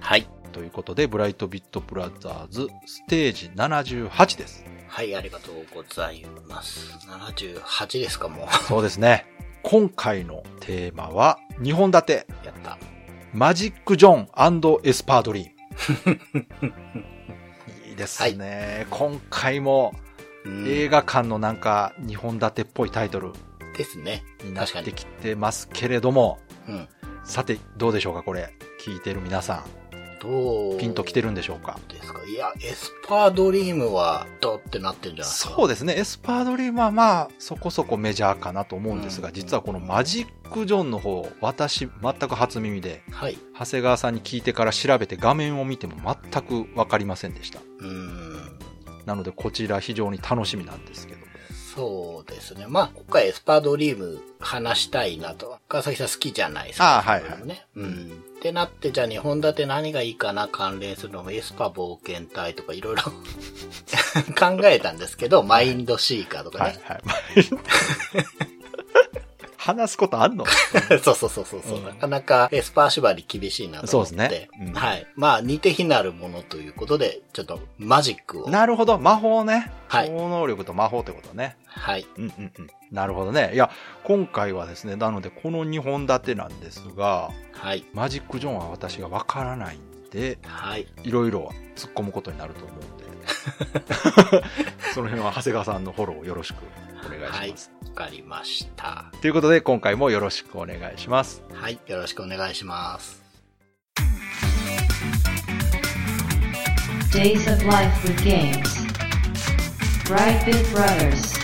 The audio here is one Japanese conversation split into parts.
はい。ということで、ブライトビットブラザーズステージ78です。はい、ありがとうございます。78ですか、もう。そうですね。今回のテーマは2本立て。やった。マジック・ジョンエスパードリーム。いいですね。今回もうん映画館のなんか2本立てっぽいタイトルですね。になっ。てきてますけれども、うん。さてどうでしょうかこれ。聞いてる皆さどうん。ピンと来てるんでしょうか？ですか？いや、エスパードリームは、どうってなってんじゃないですか？そうですね。エスパードリームはまあそこそこメジャーかなと思うんですが、うん実はこのマジック・ジョンの方、私全く初耳で、はい。長谷川さんに聞いてから調べて画面を見ても全くわかりませんでした。うーん。なのでこちら非常に楽しみなんですけども。そうですね。まあ、今回エスパードリーム話したいなと。川崎さん好きじゃないですか。あはいはい。うん。ってなって、じゃあ2本立て何がいいかな関連するのもエスパ冒険隊とかいろいろ 考えたんですけど、マインドシーカーとかね。はいはい。話すことあんの？そうそうそうそう。うんなかなかエスパー縛り厳しいなと思って。そうですねうんはい。まあ、似て非なるものということで、ちょっとマジックを。なるほど。魔法ね。はい超能力と魔法ってことね。はい。うんうんうん。なるほどね。いや、今回はですね、なのでこの2本立てなんですが、はい。マジック・ジョンは私がわからないんで、はい。いろいろ突っ込むことになると思うんで、その辺は長谷川さんのフォローをよろしくお願いします。わかりました。ということで、今回もよろしくお願いします。はい。よろしくお願いします。Days of Life with Games. Brightbit Brothers.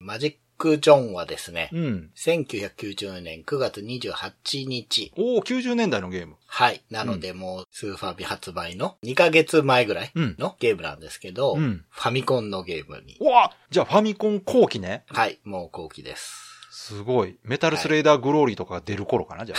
マジック・ジョンはですね、うん。1990年9月28日。おお90年代のゲーム。はい。なので、もう、スーファビ発売の2ヶ月前ぐらいうんのゲームなんですけど、うんファミコンのゲームに。うわじゃあファミコン後期ね。はい。もう後期です。すごい。メタルスレイダーグローリーとかが出る頃かな、じゃ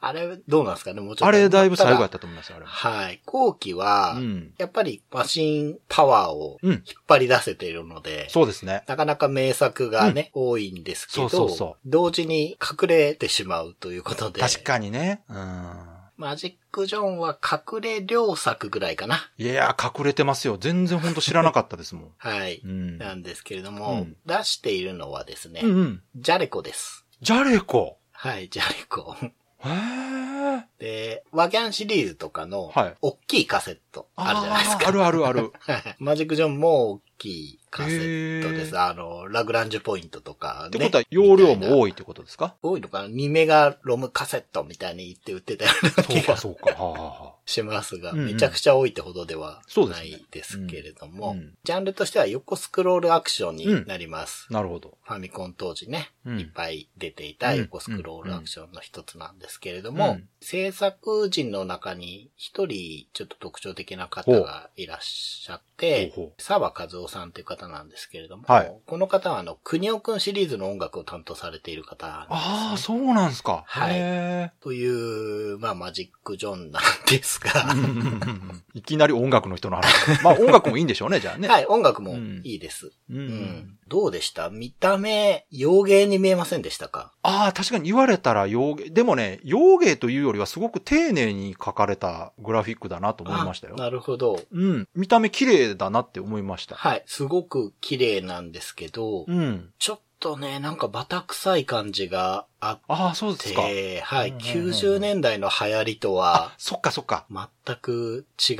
あ れ、どうなんですか？ねもうちょあ。っと。あれだいぶ最後やったたと思いますよ、あれだも。はい。後期は、うん。やっぱりマシンパワーをうん引っ張り出せているので、そうですね。なかなか名作がね、多いんですけど、そうそうそう同時に隠れてしまうということで、確かにね。うん。マジック・ジョンは隠れ良作ぐらいかな。いやー、隠れてますよ。全然ほんと知らなかったですもん。はい。うん。なんですけれども、うん出しているのはですね、うんうん。ジャレコです。ジャレコ？はい、ジャレコ。へー。で、ワギャンシリーズとかのはい、大きいカセットあるじゃないですか。あるあるある。はいマジック・ジョンも大きいカセットでへす。あの、ラグランジュポイントとか、ね。ってことは、容量もい。多いってことですか？多いのかな ?2 メガロムカセットみたいに言って売ってたようなそう気がか、そうか。はあ、はしますが、うんうん。めちゃくちゃ多いってほどではないですけれども、うん。うん。ジャンルとしては横スクロールアクションになります。なるほど。ファミコン当時ね、うん。いっぱい出ていたうん。横スクロールアクションの一つなんですけれども、うん。制作陣の中に一人ちょっと特徴的な方がいらっしゃって沢和夫さんという方なんですけれども、はい。この方はあの、国尾くんシリーズの音楽を担当されている方なんです、ね。ああ、そうなんすか。はい。へという、まあマジック・ジョンなんですが、ーいきなり音楽の人の話。まあ音楽もいいんでしょうね、じゃあね。はい、音楽もいいです。ううんん。どうでした？見た目、洋芸に見えませんでしたか？ああ、確かに言われたら洋芸。でもね、洋芸というよりはすごく丁寧に描かれたグラフィックだなと思いましたよあ。なるほど。うん。見た目綺麗だなって思いました。はい、すごく綺麗なんですけど、うん。ちょっとね、なんかバタ臭い感じがあっああ、そうですか。て、はい、うんうんうんうん90年代の流行りとはあ、そっかそっか。全く違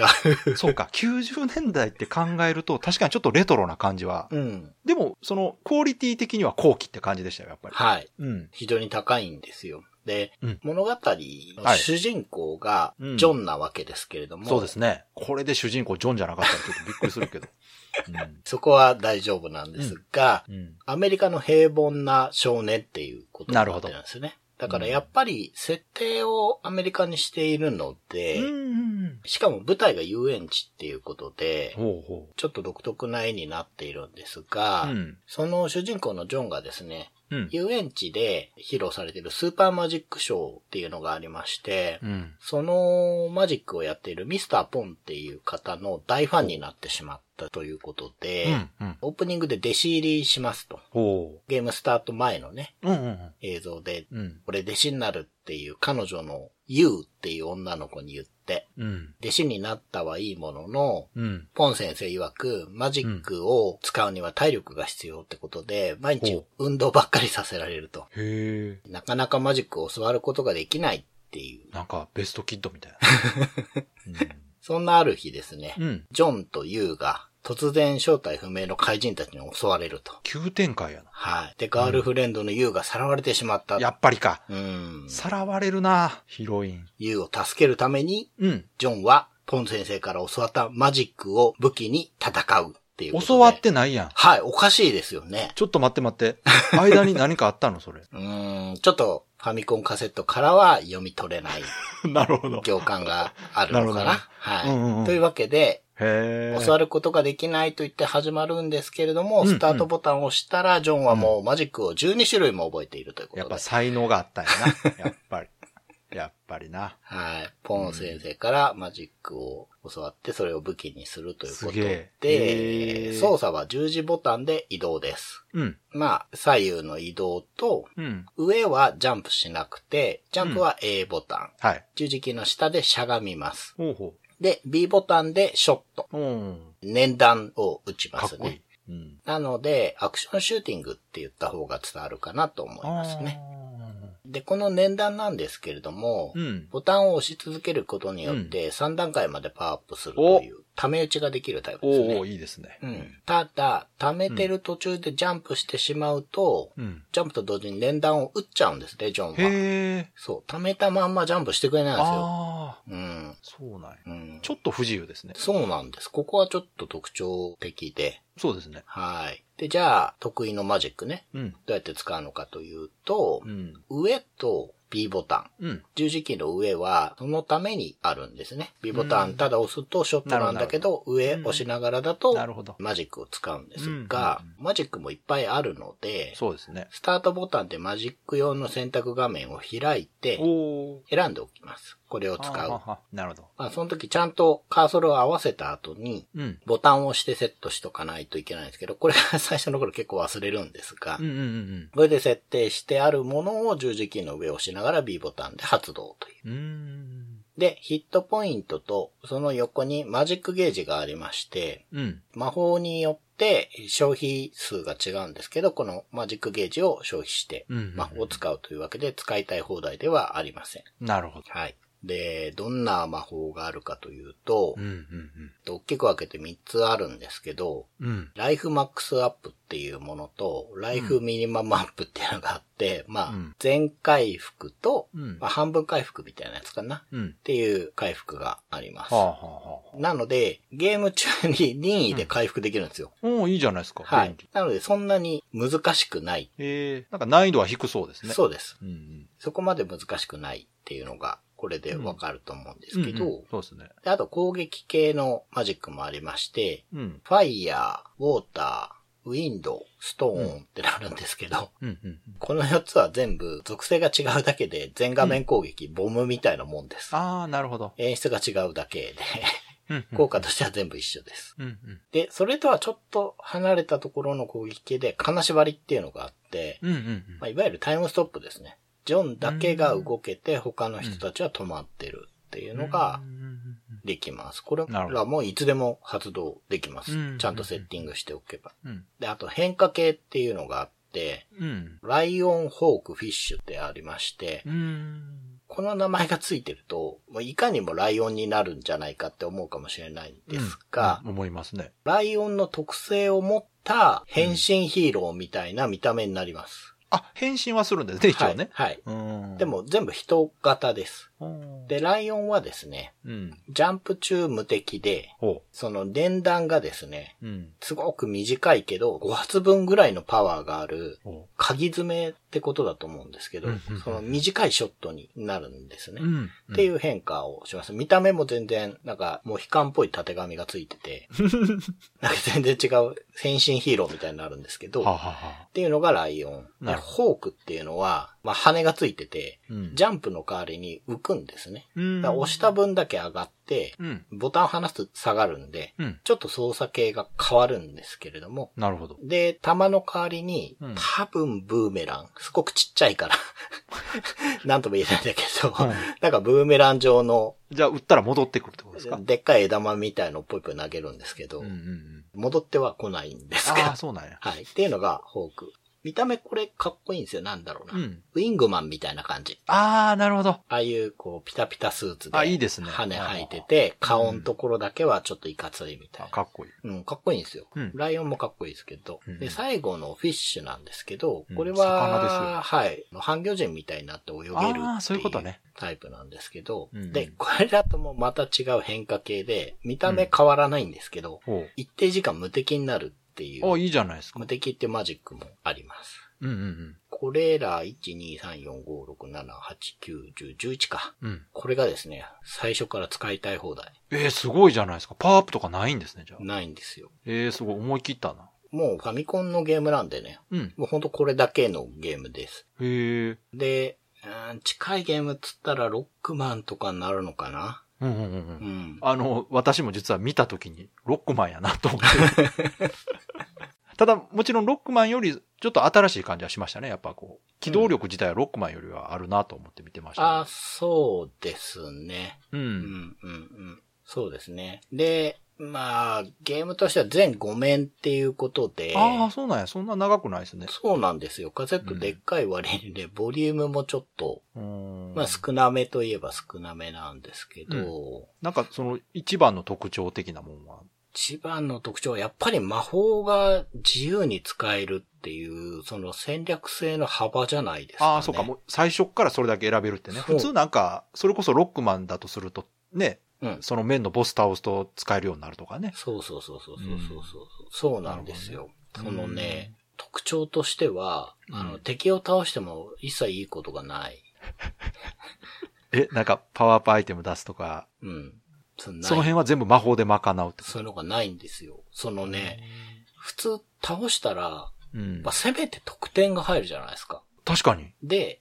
う。そうか。90年代って考えると、確かにちょっとレトロな感じは。うん。でも、その、クオリティ的には後期って感じでしたよ、やっぱり。はい。うん。非常に高いんですよ。で、うん物語の主人公がうんジョンなわけですけれども、そうですね。これで主人公ジョンじゃなかったらちょっとびっくりするけど。そこは大丈夫なんですが。アメリカの平凡な少年っていうことになんですよね。だからやっぱり設定をアメリカにしているので、うん。しかも舞台が遊園地っていうことで、ちょっと独特な絵になっているんですが。その主人公のジョンがですね、うん。遊園地で披露されているスーパーマジックショーっていうのがありまして、うん。そのマジックをやっているミスターポンっていう方の大ファンになってしまったということで、うん。うん。オープニングで弟子入りしますと。ほゲームスタート前のね、う。うんうん映像で、うん。うん。これ弟子になるっていう彼女のユウっていう女の子に言って、うん。弟子になったはいいものの、うん。ポン先生曰く、マジックを使うには体力が必要ってことで、毎日ほ運動ばっかりさせられると。なかなかマジックを教わることができないっていう。なんか、ベストキッドみたい そんなある日ですね、な。うん。ジョンとユウが突然正体不明の怪人たちに襲われると。急展開やはい。で、ガールフレンドのユウがさらわれてしまった。な。やっぱりか。うん。さらわれるな、ヒロイン。ユウを助けるために、うん。ジョンはポン先生から教わったマジックを武器に戦うっていうことで。教わってないやん。はい、おかしいですよね。ちょっと待って待って。間に何かあったのそれ。うーん、ちょっとファミコンカセットからは読み取れない なるほど。行間があるのかな。なるほどねはい、うんうんうんというわけで、へえ。教わることができないと言って始まるんですけれども、うんうんスタートボタンを押したら、ジョンはもうマジックを12種類も覚えているということで。やっぱ才能があったんやな。やっぱり。やっぱりな。はい。ポン先生からマジックを教わって、それを武器にするということで、操作は十字ボタンで移動です。うん。まあ、左右の移動と、うん。上はジャンプしなくて、ジャンプは A ボタン。はい。十字キーの下でしゃがみます。ほうほで、B ボタンでショット。う。うん。年段を打ちますかっこいいね。。うん。なので、アクションシューティングって言った方が伝わるかなと思いますね。で、この年段なんですけれども、うん。ボタンを押し続けることによって3段階までパワーアップするという、ため打ちができるタイプですね。おおいいですね。うん。ただ、溜めてる途中でジャンプしてしまうと、うん。ジャンプと同時に連弾を打っちゃうんですね、ジョンは。へえ。そう。溜めたまんまジャンプしてくれないんですよ。ああ。うん。そうなんや。うん。ちょっと不自由ですね。そうなんです。ここはちょっと特徴的で。そうですね。はい。で、じゃあ、得意のマジックね。うん。どうやって使うのかというとう、ん。上と B ボタン。うん。十字キーの上は、そのためにあるんですね。B ボタンただ押すとショットなんだけど、上押しながらだと。マジックを使うんですが、マジックもいっぱいあるので、そうですね。スタートボタンでマジック用の選択画面を開いて。選んでおきます。これを使う。はははなるほど。まあ、その時ちゃんとカーソルを合わせた後に、うん。ボタンを押してセットしとかないといけないんですけど、これが最初の頃結構忘れるんですが、うんうんうんこれで設定してあるものを十字キーの上を押しながら B ボタンで発動という。う。で、ヒットポイントとその横にマジックゲージがありまして、うん。魔法によって消費数が違うんですけど、このマジックゲージを消費してうん魔法を使うというわけで使いたい放題ではありません。なるほど。はい。で、どんな魔法があるかというとうん、うん大きく分けて3つあるんですけど、うん。うん。ライフマックスアップっていうものと、ライフミニマムアップっていうのがあって、まあうん、全回復と、うんまあ、半分回復みたいなやつかな。うん。っていう回復があります。はあはあはあ。なので、ゲーム中に任意で回復できるんですよ。おおいいじゃないですか。はい。なので、そんなに難しくない。ええなんか難易度は低そうですね。。そううです。うんうん。そこまで難しくないっていうのが、これでわかると思うんですけど、うんうんそうですね。であと攻撃系のマジックもありまして、うん。ファイヤー、ウォーター、ウィンドウ、ストーンってなるんですけど、うんうん。この4つは全部属性が違うだけで全画面攻撃、ボムみたいなもんです。ああ、なるほど。演出が違うだけで、うんうん。効果としては全部一緒です。うんうん。で、それとはちょっと離れたところの攻撃系で、金縛りっていうのがあって、うんうんうん。まあ、いわゆるタイムストップですね。ジョンだけが動けて、他の人たちは止まってるっていうのができます。これらもいつでも発動できますうん。ちゃんとセッティングしておけば。うん。で、あと変化系っていうのがあって、うん。ライオン、ホーク、フィッシュってありまして、うん。この名前がついてると、もういかにもライオンになるんじゃないかって思うかもしれないんですが、うん思いますね。ライオンの特性を持った変身ヒーローみたいな見た目になります。あ、変身はするんですね、一応ね。はい。うん。で、も全部人型です。うん、で、ライオンはですね、うん。ジャンプ中無敵で、ほその電弾がですね、う。うん。すごく短いけど、5発分ぐらいのパワーがある、ほ鍵詰めってことだと思うんですけどうんうんうん、その短いショットになるんですねう。う。ん。っていうう変化をします。見た目も全然、なんか、もう悲観っぽい縦紙がついてて、なんか全然違う変身ヒーローみたいになるんですけど、はっ。ていうのがライオン。で、ホークっていうのは、まあ、羽がついてて、うん。ジャンプの代わりに浮くんですね。押した分だけ上がって、うん。ボタンを離すと下がるんで、うん。ちょっと操作系が変わるんですけれども、なるほど。で、弾の代わりにうん、多分ブーメラン、すごくちっちゃいから、なんとも言えないんだけど、うんなんかブーメラン状の、じゃあ、撃ったら戻ってくるってことですか？でっかい枝豆みたいのをポイポイ投げるんですけど、うんうんうん。戻っては来ないんですけどああ、、そうなんや。はい。っていうのがホーク。見た目これかっこいいんですよ。なんだろうな。うん。ウィングマンみたいな感じ。ああ、なるほど。ああいう、こう、ピタピタスーツで。あいいですね羽生えてて、顔のところだけはちょっといかついみたいな。あかっこいい。うん、かっこいいんですよ。うんライオンもかっこいいですけど。うんで、最後のフィッシュなんですけどうん、これ魚は、はい、半魚人みたいになって泳げるっていああ、そういうことね。タイプなんですけど、うんで、これだともまた違う変化系で、見た目変わらないんですけど、ほ一定時間無敵になるっていうう。、あいいじゃないですか無。敵ってマジックもあります。うんうんこれら、1、2、3、4、5、6、7、8、9、10、11か。うん。うん。これがですね、最初から使いたい放題。えー、すごいじゃないですか。パワーアップとかないんですね、じゃあ。ないんですよ。えー、すごい思い切ったな。もうファミコンのゲームなんでね、うん。もうほんとこれだけのゲームです。へえ。で、うん近いゲームっつったらロックマンとかになるのかなうんうんうんう。うんん。あの、私も実は見たときに、ロックマンやなと思って。ただ、もちろんロックマンより、ちょっと新しい感じはしましたね。やっぱこう、機動力自体はロックマンよりはあるなと思って見てました、ね。あ、そうですね。う。うんん、うん、うん。そうですね。で、まあ、ゲームとしては全5面っていうことで、ああ、そうなんや。そんな長くないですね。そうなんですよ。カセットでっかい割にね、ボリュームもちょっと。まあ少なめといえば少なめなんですけど、なんかその一番の特徴的なもんは？一番の特徴はやっぱり魔法が自由に使えるっていう、その戦略性の幅じゃないですか、ね。ああ、そうか。もう最初からそれだけ選べるってね。普通なんか、それこそロックマンだとすると、ね、うん。その面のボス倒すと使えるようになるとかね。そうそうそうそうそうそうそう、うんそうなんですよ。ねそのね、特徴としては、あの、うん敵を倒しても一切いいことがない。え、なんかパワーアップアイテム出すとか、うん。その辺は全部魔法で賄うってこそういうのがないんですよ。そのとね、、普通倒したら、うんまあ、。せめて得点が入るじゃないですか。確かに。で、一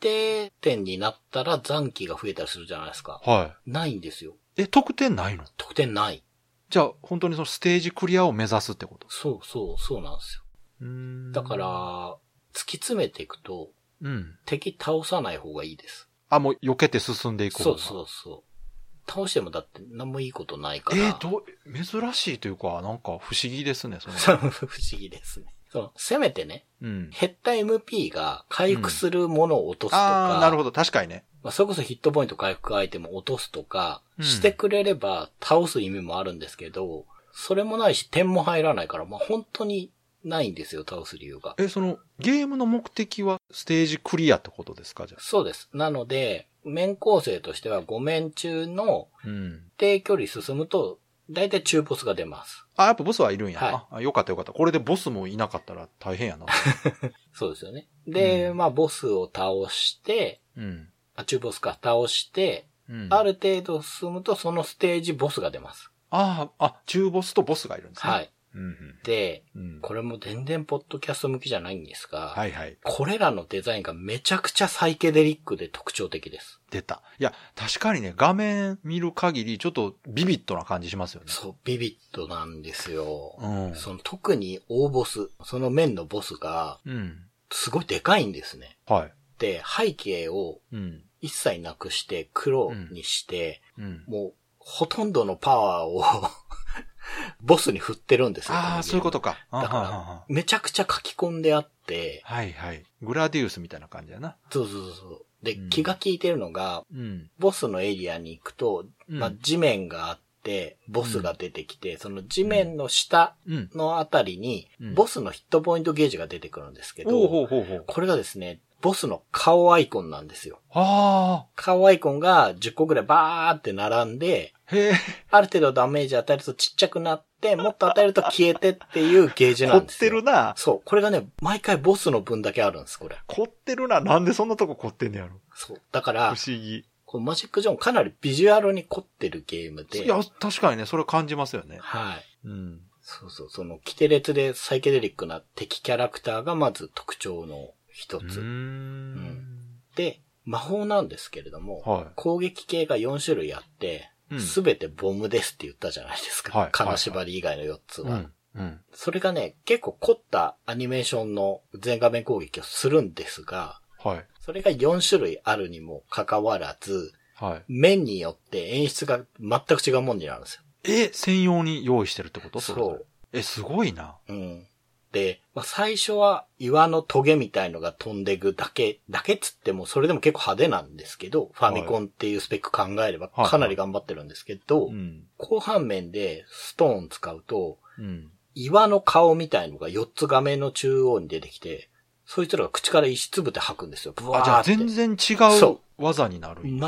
定点になったら残機が増えたりするじゃないですか。はないんですよ。い。え、得点ないの？得点ない。じゃあ、本当にそのステージクリアを目指すってこと？そうそう、そうなんですよ。うーんだか、ら、突き詰めていくと、うん。敵倒さない方がいいです。あ、もう避けて進んでいくそうそうそう。倒してもだって何もいいことないから。えーどう、珍しいというか、なんか不思議ですね、その。不思議ですね。そう、せめてね、うん。減った MP が回復するものを落とすとか、ああ、なるほど、確かにね。まあ、それこそヒットポイント回復アイテムを落とすとか、うんしてくれれば倒す意味もあるんですけど、それもないし点も入らないから、まあ、本当にないんですよ、倒す理由が。え、その、ゲームの目的はステージクリアってことですかじゃあ？そうです。なので、面構成としては5面中のうん。低距離進むと、だいたい中ボスが出ます。あ、やっぱボスはいるんや。はいああ、よかったよかった。これでボスもいなかったら大変やな。そうですよね。で、うんまあ、ボスを倒して、うん。あ、中ボスか倒して、うん。ある程度進むとそのステージボスが出ます。ああ、あ、中ボスとボスがいるんですね。。はいい。うんで、うん。うん。これも全然ポッドキャスト向きじゃないんですが、はいはい。これらのデザインがめちゃくちゃサイケデリックで特徴的です。出た。いや、確かにね、画面見る限り、ちょっとビビッドな感じしますよね。そう、ビビッドなんですよ。うん。その特に大ボス、その面のボスがうん。すごいでかいんですね。はい。で、背景をうん。一切なくして黒にして、うん。もうほとんどのパワーを ボスに振ってるんですよ。ああ、そういうことか。か。だからめちゃくちゃ書き込んであって、はいはい。グラディウスみたいな感じやな。そうそうそう。で、うん気が利いてるのが、うん。ボスのエリアに行くと、うんまあ、地面があっって、ボスが出てきて、その地面の下うん。のあたりにうん、ボスのヒットポイントゲージが出てくるんですけど、ほうほうほう。これがですね、ボスの顔アイコンなんですよ。あ顔アイコンが10個ぐらいバーって並んで、あ。へえ。ある程度ダメージ与えるとちっちゃくなって、もっと与えると消えてっていうゲージ凝っなんですよ。てるな。そう。これがね、毎回ボスの分だけあるんです、これ。凝ってるな。なんでそんなとこ凝ってんねやろ。そう。だか不ら思、議。このマジック・ジョーンかなりビジュアルに凝ってるゲームで。いや、確かにね、それ感じますよね。はい。うん。そうそう。その、キテレツでサイケデリックな敵キャラクターがまず特徴の一うーつ。ん。で、魔法なんですけれども、はい攻撃系が4種類あってう、んすべ、てボムですって言ったじゃないですか。はい金縛り以外の4つは。うん。うん。それがね、結構凝ったアニメーションの全画面攻撃をするんですが、はい。それが4種類あるにもかかわらず、はい。面によって演出が全く違うもんになるんですよ。え、専用に用意してるってことそう。え、すごいな。うん。で、まあ、最初は岩のトゲみたいのが飛んでくだけ、だけっつってもそれでも結構派手なんですけど、ファミコンっていうスペック考えればはいかなり頑張ってるんですけど、うん。後半面でストーン使うと、うん。岩の顔みたいのが4つ画面の中央に出てきて、そいつらが口から石つぶて吐くんですよ。ブワあ、じゃあーって。全然違そう技になる。全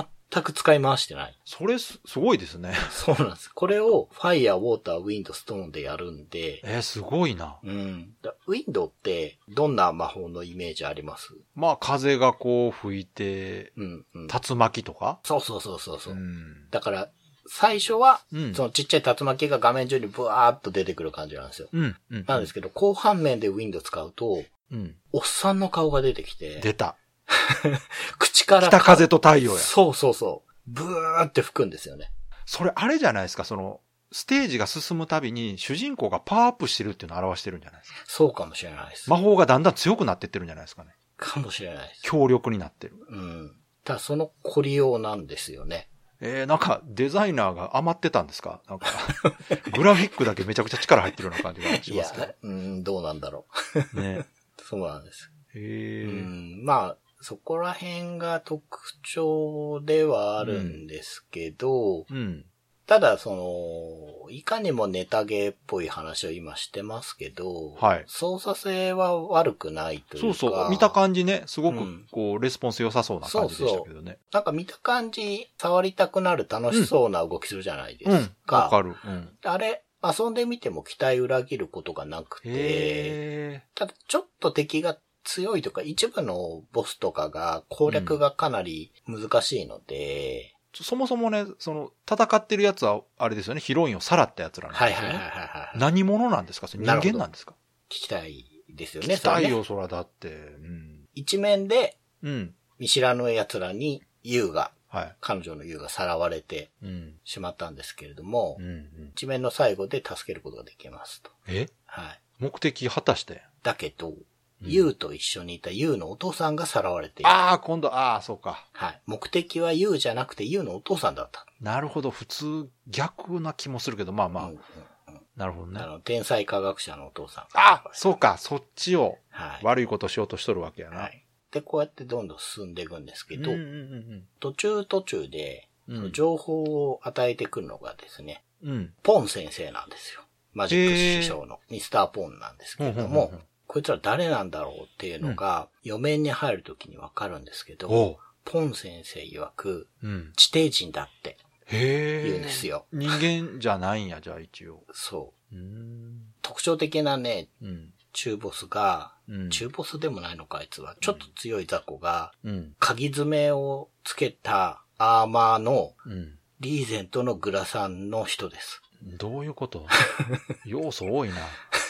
く使い回してない。それす、すごいですね。そうなんです。これをファイヤー、ウォーター、ウィンド、ストーンでやるんで、えーすごいな。うん。だウィンドってどんな魔法のイメージあります？まあ、風がこう吹いて、うん、うん。竜巻とか？そうそうそうそうそう。ん。だから、最初は、うんそのちっちゃい竜巻が画面中にブワーっと出てくる感じなんですよ。うん。うん。なんですけど、後半面でウィンド使うと、うん。おっさんの顔が出てきて、出た。口から北風と太陽や。そうそうそう。ブーって吹くんですよね。それあれじゃないですか、その、ステージが進むたびに主人公がパワーアップしてるっていうのを表してるんじゃないですか。そうかもしれないです。魔法がだんだん強くなってってるんじゃないですかね。かもしれないです。強力になってる。うん。ただその凝りようなんですよね。えー、なんかデザイナーが余ってたんですか？なんか、グラフィックだけめちゃくちゃ力入ってるような感じがしいやますけど。、うん、どうなんだろね。う。そうなんです。へうえ。ん、まあ、そこら辺が特徴ではあるんですけど、うん。ただ、その、いかにもネタゲーっぽい話を今してますけど、はい操作性は悪くないというか。そうそう。見た感じね、すごくうんこう、レスポンス良さそうな感じでしたけどね。なんか見た感じ、触りたくなる楽しそうな動きするじゃないでうんす。か。わかる。うん。あれ、遊んでみても期待裏切ることがなくて。ただちょっと敵が強いとか、一部のボスとかが攻略がかなり難しいので、そもそもね、その、戦ってるやつは、あれですよね、ヒロインをさらったやつらなんはいですよね。はいはいはいはい。何者なんですか？人間なんですか？聞きたいですよね、聞きたいよ、そらだって。うん。一面でうん。見知らぬ奴らに優が、はい。彼女の優がさらわれてうん。しまったんですけれども、うん。うん。一面の最後で助けることができますと。え？はい。目的果たして？だけど、優と一緒にいた優のお父さんがさらわれている。ああ、今度、ああ、そうか。はい。目的は優じゃなくて優のお父さんだった。なるほど、普通、逆な気もするけど、まあまあ、うんうんなるほどねあ。の、天才科学者のお父さん。あそうか、そっちをはい。悪いことしようとしとるわけやな。はい。で、こうやってどんどん進んでいくんですけど、うんうん途中途中で、うんうん。情報を与えてくるのがですね、うん。ポン先生なんですよ。マジック師匠のミスターポンなんですけれども、うんうんうんうんこいつら誰なんだろうっていうのが、余面に入るときにわかるんですけど。ポン先生曰く、うん。地底人だってへえ。言うんですよ。人間じゃないんや、じゃあ一応。そう。特徴的なね、うん。中ボスが、うん。中ボスでもないのかあいつは、ちょっと強い雑魚が、うん。鍵爪をつけたアーマーのうん。リーゼントのグラサンの人です。どういうこと？要素多いな。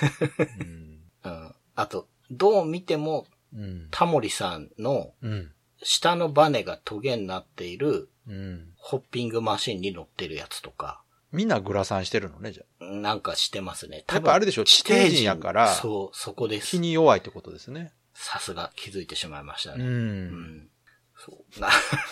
うん。うん。あと、どう見てもうん。タモリさんのうん。下のバネがトゲになっているうん。ホッピングマシンに乗ってるやつとか、みんなグラサンしてるのね、じゃなんかしてますね。やっぱあれでしょ地底人やからそう、そこであ。す火。に弱いってことですね。さすが気づいてしまいましたう。ね。うんん。そう。な、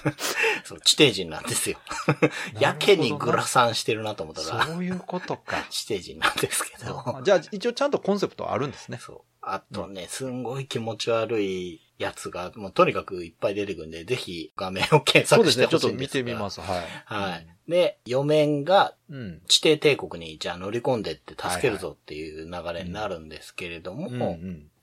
そう、地底人なんですよ。やけにグラサンしてるなと思ったら、そういうことか。地底人なんですけど。じゃあ一応ちゃんとコンセプトあるんですね。そう。あとね、すんごい気持ち悪いやつが、もうとにかくいっぱい出てくるんで、ぜひ画面を検索してそうですね。ちょっと見ほしいんですがてみます。はい。はい。で、4面がうん。地底帝国にじゃあ乗り込んでって助けるぞっていう流れになるんですけれども。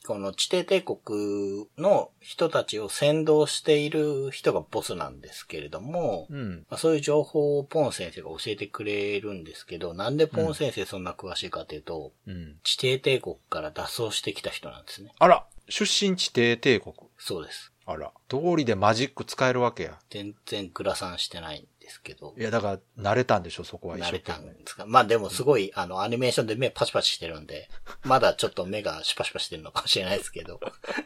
この地底帝国の人たちを先導している人がボスなんですけれども、うん。まあ、そういう情報をポン先生が教えてくれるんですけど、なんでポン先生そんな詳しいかというと、うん。地底帝国から脱走してきた人なんですね。あら、出身地底帝国。そうです。あら、通りでマジック使えるわけや。全然グラサンしてないんですけどい、や、だから、慣れたんでしょ、そこは一慣れた。んですか？まあでもすごい、あの、アニメーションで目パチパチしてるんで、まだちょっと目がシュパシュパしてるのかもしれないですけど。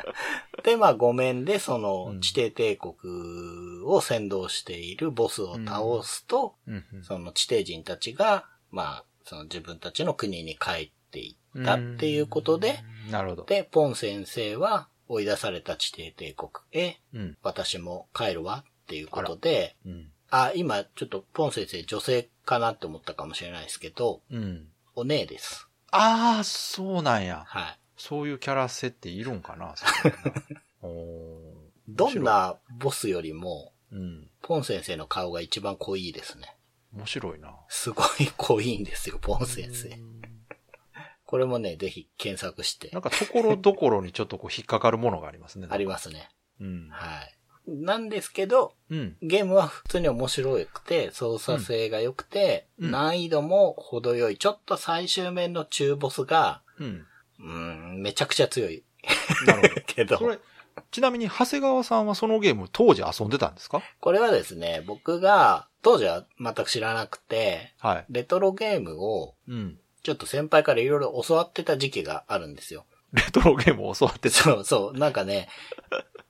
で、まあ、ご面で、そのう、ん地底帝国を先導しているボスを倒すと、うんうん。その地底人たちが、まあ、その自分たちの国に帰っていったっていうことで、うん、なるほど。で、ポン先生は追い出された地底帝国へ、うん。私も帰るわっていうことで、うん。あ今ちょっとポン先生女性かなって思ったかもしれないですけど、うん。お姉です。ああ、そうなんや。はい。そういうキャラ設定いるんかな、どんなボスよりも、うん。ポン先生の顔が一番濃いですね。面白いな。すごい濃いんですよ、ポン先生。これもね、ぜひ検索してなん。か、ところどころにちょっとこう引っかかるものがありますね。ありますね。うん。はい。なんですけど、うん。ゲームは普通に面白くて、操作性が良くて、うん難易度も程よい。ちょっと最終面の中ボスが、うん。うーん、めちゃくちゃ強い。なるほど。けど、それ、ちなみに、長谷川さんはそのゲーム当時遊んでたんですか？これはですね、僕が当時は全く知らなくて、はい。レトロゲームをうん。ちょっと先輩からいろいろ教わってた時期があるんですよ。レトロゲームを教わってた。そうそう、なんかね、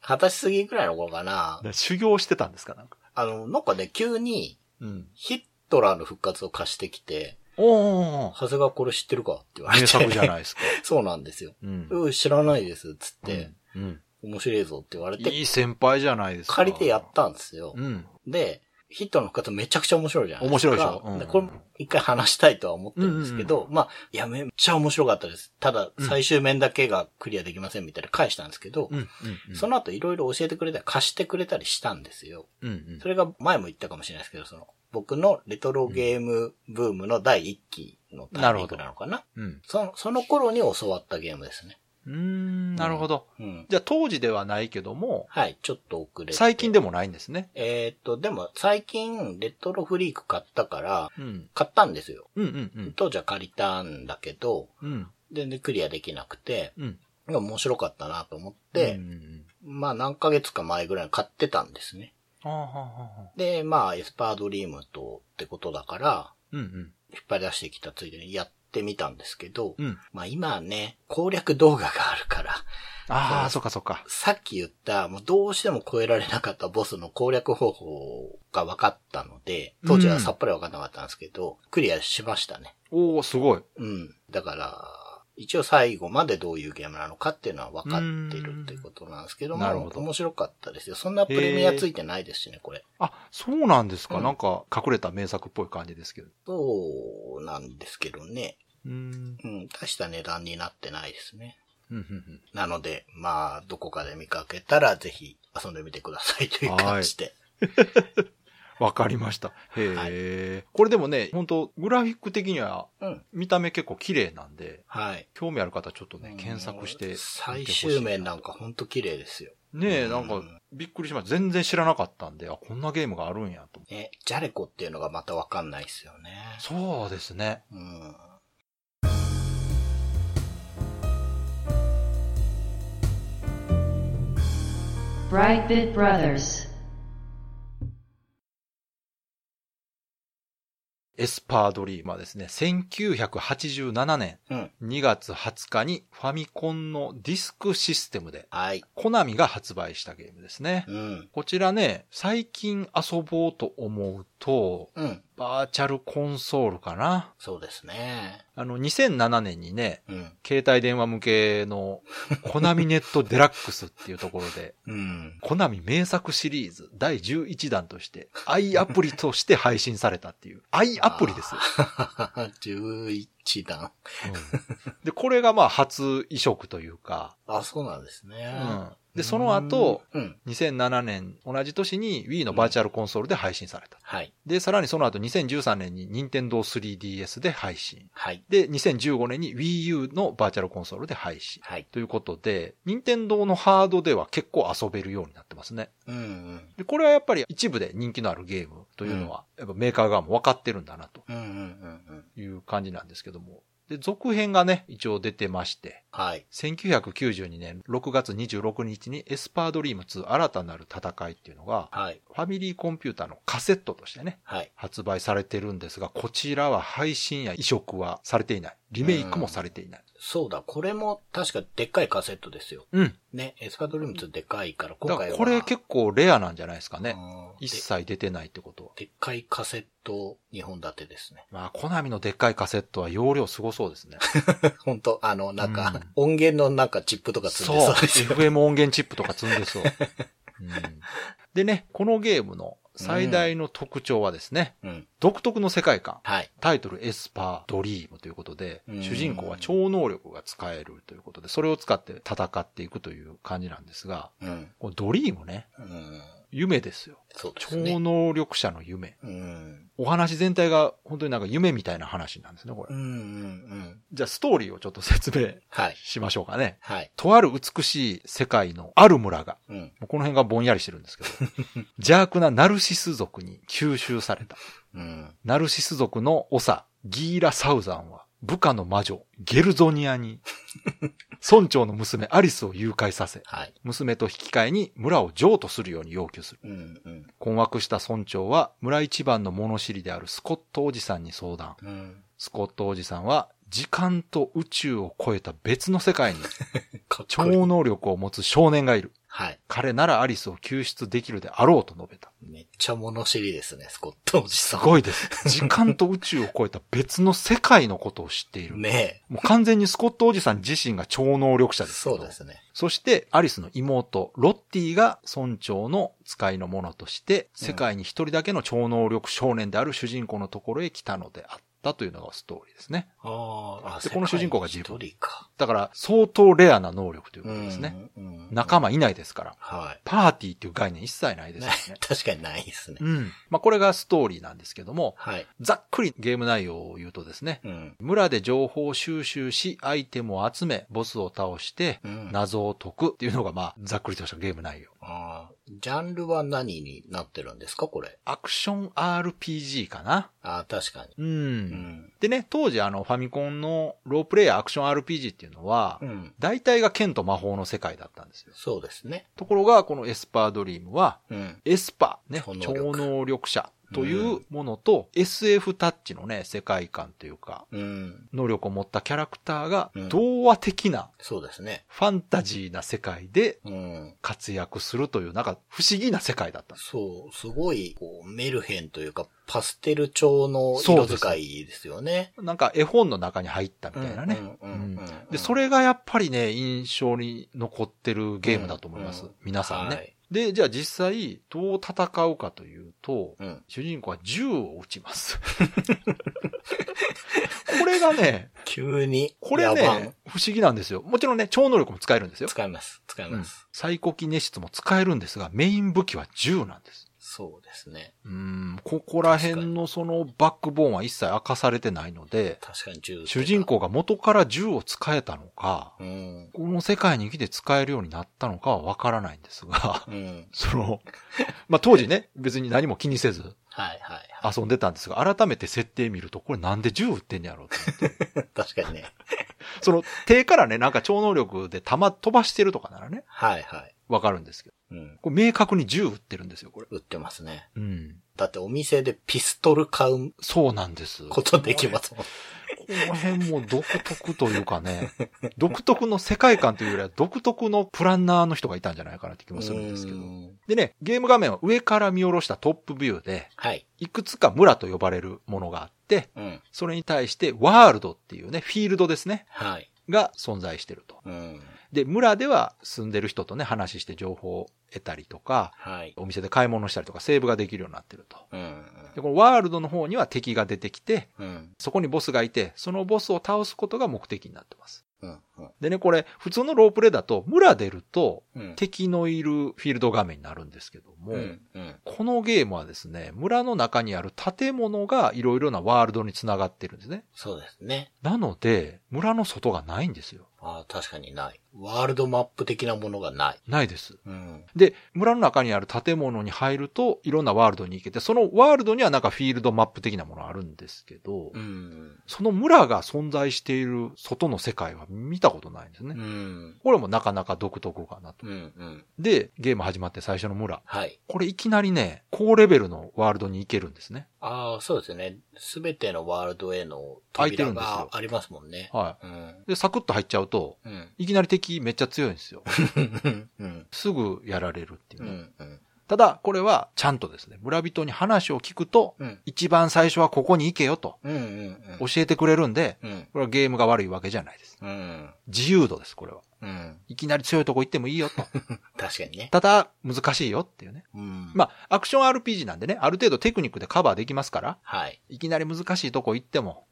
二十歳過ぎくらいの頃かな。修行してたんですか？なんか。あの、なんかね、急にうん。ヒットラーの復活を貸してきて、おー。長谷川これ知ってるかって言われて。名作じゃないですか。そうなんですよ。うん。うん、知らないです、つって、うん。面白いぞって言われて、いい先輩じゃないですか。借りてやったんですよ。うん。で、ヒットの復活めちゃくちゃ面白いじゃないですか。面白いでしょ？うんでこれ一回話したいとは思ってるんですけど、まあ、いや、めっちゃ面白かったです。ただ、うん最終面だけがクリアできませんみたいな返したんですけど、うん。うん。うんその後いろいろ教えてくれたり貸してくれたりしたんですよ。うん。うんそれが前も言ったかもしれないですけど、その、僕のレトロゲームブームの第一期のタイミングなのかなうん。その、その頃に教わったゲームですね。うーん。なるほど。うん。じゃあ当時ではないけども、はい、ちょっと遅れて。最近でもないんですね。えーっと、でも最近レトロフリーク買ったから、うん。買ったんですよ。うんうんうん。当時は借りたんだけど、うん。全然クリアできなくて、うん。面白かったなと思っうて、んうんまあ何ヶ月か前ぐらいに買ってたんですね。はあはあ。で、まあエスパードリームとってことだから、うんうん。引っ張り出してきたついでにやってみたんですけど、うん。まあ今はね、攻略動画があるから、ああ、そっかそっか。さっき言った、もうどうしても超えられなかったボスの攻略方法が分かったので、当時はさっぱり分かんなかったんですけど、クリアしましたね。おおすごい。うん。だから、一応最後までどういうゲームなのかっていうのは分かってるっていうことなんですけども、なるほど面白かったですよ。そんなプレミアついてないですしね、これ。あ、そうなんですか？うんなんか隠れた名作っぽい感じですけど。そうなんですけどね。うーん。うん、大した値段になってないですね。なので、まあ、どこかで見かけたらぜひ遊んでみてくださいという感じで。わかりました。へえ、これでもね、本当グラフィック的にはうん。見た目結構綺麗なんで、はい。興味ある方ちょっとね、検索して見て最終面なんかほんと綺麗ですよ。ねえ、なんかうん、びっくりしました。全然知らなかったんで、あ、こんなゲームがあるんやと。ね、ジャレコっていうのがまたわかんないですよね。そうですね。うん。Brightbit Brothers. エスパードリームですね。1987年うん。2月20日にファミコンのディスクシステムで、はい。コナミが発売したゲームですね。うん。こちらね、最近遊ぼうと思うと、うん。バーチャルコンソールかな？そうですね。あの、2007年にね、うん。携帯電話向けのコナミネットデラックスっていうところで、うん。コナミ名作シリーズ第11弾として、i アプリとして配信されたっていう。i アプリです。11一段。うんで、これがまあ初移植というか、あ、そうなんですね。うんで、その後、うん。2007年、同じ年に Wii のバーチャルコンソールで配信された。はい。で、さらにその後2013年に Nintendo 3DS で配信。はい。で、2015年に Wii U のバーチャルコンソールで配信。はい。ということで、任天堂のハードでは結構遊べるようになってますね。うんうん。で、これはやっぱり一部で人気のあるゲームというのは、やっぱメーカー側も分かってるんだなとうんうんうんうん。いう感じなんですけども。で、続編がね、一応出てまして、はい。1992年6月26日にエスパードリーム2新たなる戦いっていうのが、はい。ファミリーコンピューターのカセットとしてね、はい。発売されてるんですが、こちらは配信や移植はされていない。リメイクもされていない。そうだ、これも確かでっかいカセットですよ。うん。ね、エスパードリーム2でかいから、だから今回は。これ結構レアなんじゃないですかね。うん一で切出てないってことは。でっかいカセット2本立てですね。まあ、コナミのでっかいカセットは容量すごそうですね。本当？あの、なんか、うん音源のなんかチップとか積ん。でそうですよ。FM 音源チップとか積んでそう。うんでね、このゲームの最大の特徴はですね、うん。独特の世界観。はい。タイトルエスパードリームということで、うん主人公は超能力が使えるということで、それを使って戦っていくという感じなんですが、うん。このドリームね、うん。夢ですよ。超そうですね。能力者の夢。うん。お話全体が本当になんか夢みたいな話なんですね、これ。うん。うん。うん。じゃあストーリーをちょっと説明はい。しましょうかね。はい。とある美しい世界のある村が、うん。この辺がぼんやりしてるんですけど、邪悪なナルシス族に吸収された。うん。ナルシス族の長、ギーラ・サウザンは、部下の魔女、ゲルゾニアに、村長の娘アリスを誘拐させ、はい。娘と引き換えに村を譲渡するように要求する。うん。うん。困惑した村長は、村一番の物知りであるスコットおじさんに相談。うん。スコットおじさんは、時間と宇宙を超えた別の世界に。超能力を持つ少年がいる。はい。彼ならアリスを救出できるであろうと述べた。めっちゃ物知りですね、スコットおじすさん。ごいです。時間と宇宙を超えた別の世界のことを知っている。ねもう完全にスコットおじさん自身が超能力者え。です。そうですね。そして、アリスの妹、ロッティが村長の使いの者として、世界に一人だけの超能力少年である主人公のところへ来たのであったというのがストーリーですね。ああ、でこの主人公が自分。だから、相当レアな能力ということですね。うん。うん仲間いないですから。はパーティーっていう概念一切ないい。ですなよね。確かにないですね。うん。まあ、これがストーリーなんですけども、はい。ざっくりゲーム内容を言うとですね、うん。村で情報を収集し、アイテムを集め、ボスを倒してう、ん。謎を解くっていうのが、まあ、ざっくりとしたゲーム内容。ああ、ジャンルは何になってるんですかこれ？アクション RPG かな？ああ、確かに。うん。うん。でね、当時あの、ファミコンのロープレイヤーアクション RPG っていうのは、うん。大体が剣と魔法の世界だったんですよ。そうですね。ところが、このエスパードリームは、うん。エスパー、ね、超能力者というものと、SF タッチのね、世界観というか、うん。能力を持ったキャラクターがうん童話的なそうですね。ファンタジーな世界でうん。活躍するという、なんか不思議な世界だった。そう、すごい、こう、メルヘンというか、パステル調の色使いですよね。なんか絵本の中に入ったみたいなね。うんうんうんうんで、それがやっぱりね、印象に残ってるゲームだと思います。うんうん皆さんね、はいで、じゃあ実際どう戦うかというと、うん。主人公は銃を撃ちます。これがね、急に、これね、不思議なんですよ。もちろんね、超能力も使えるんですよ。使います。使いうんます。サイコキネシスも使えるんですが、メイン武器は銃なんです。そうですね。うん、ここら辺のそのバックボーンは一切明かされてないので、確かに銃主人。公が元から銃を使えたのか、うん。この世界に来て使えるようになったのかはわからないんですが、うん。その、まあ、当時ね、別に何も気にせずはいはいは遊んでたんですが、改めて設定見ると、これなんで銃撃ってんねやろうと。確かにね。その手からね、なんか超能力で弾飛ばしてるとかならね、はいはい。わかるんですけど、うん。これ明確に銃撃ってるんですよ、これ。売ってますね。うん。だってお店でピストル買うそうなんです。ことできますもん。この辺も独特というかね、独特の世界観というよりは独特のプランナーの人がいたんじゃないかなって気もするんですけどう。んでね、ゲーム画面は上から見下ろしたトップビューで、はい。いくつか村と呼ばれるものがあって、うん。それに対してワールドっていうね、フィールドですね、はい。が存在してると。うん。で、村では住んでる人とね、話して情報を得たりとか、はい。お店で買い物したりとか、セーブができるようになってると。うん。で、このワールドの方には敵が出てきて、うん。そこにボスがいて、そのボスを倒すことが目的になってます。うん。うん。でね、これ、普通のロープレイだと、村出ると、うん。敵のいるフィールド画面になるんですけども、うん。うん。このゲームはですね、村の中にある建物がいろいろなワールドにつながってるんですね。そうですね。なので、村の外がないんですよ。ああ、確かにない。ワールドマップ的なものがない。ないです。うん。で、村の中にある建物に入ると、いろんなワールドに行けて、そのワールドにはなんかフィールドマップ的なものあるんですけど、うん。その村が存在している外の世界は見たことないんですね。うん。これもなかなか独特かなと。うん。うん。で、ゲーム始まって最初の村。はい。これいきなりね、高レベルのワールドに行けるんですね。ああ、そうですね。すべてのワールドへの扉がありますもんね。はうん。い。で、サクッと入っちゃうと、うん。いきなり敵めっちゃ強いんですよ。うん。すぐやられるっていうね、うん。うん。ただ、これはちゃんとですね、村人に話を聞くと、うん。一番最初はここに行けよとうん。うん。教えてくれるんで、うん。これはゲームが悪いわけじゃないです。うん。自由度です、これは。うん。いきなり強いとこ行ってもいいよと。確かにね。ただ、難しいよっていうね。うん。まあ、アクション RPG なんでね、ある程度テクニックでカバーできますから、はい。いきなり難しいとこ行っても、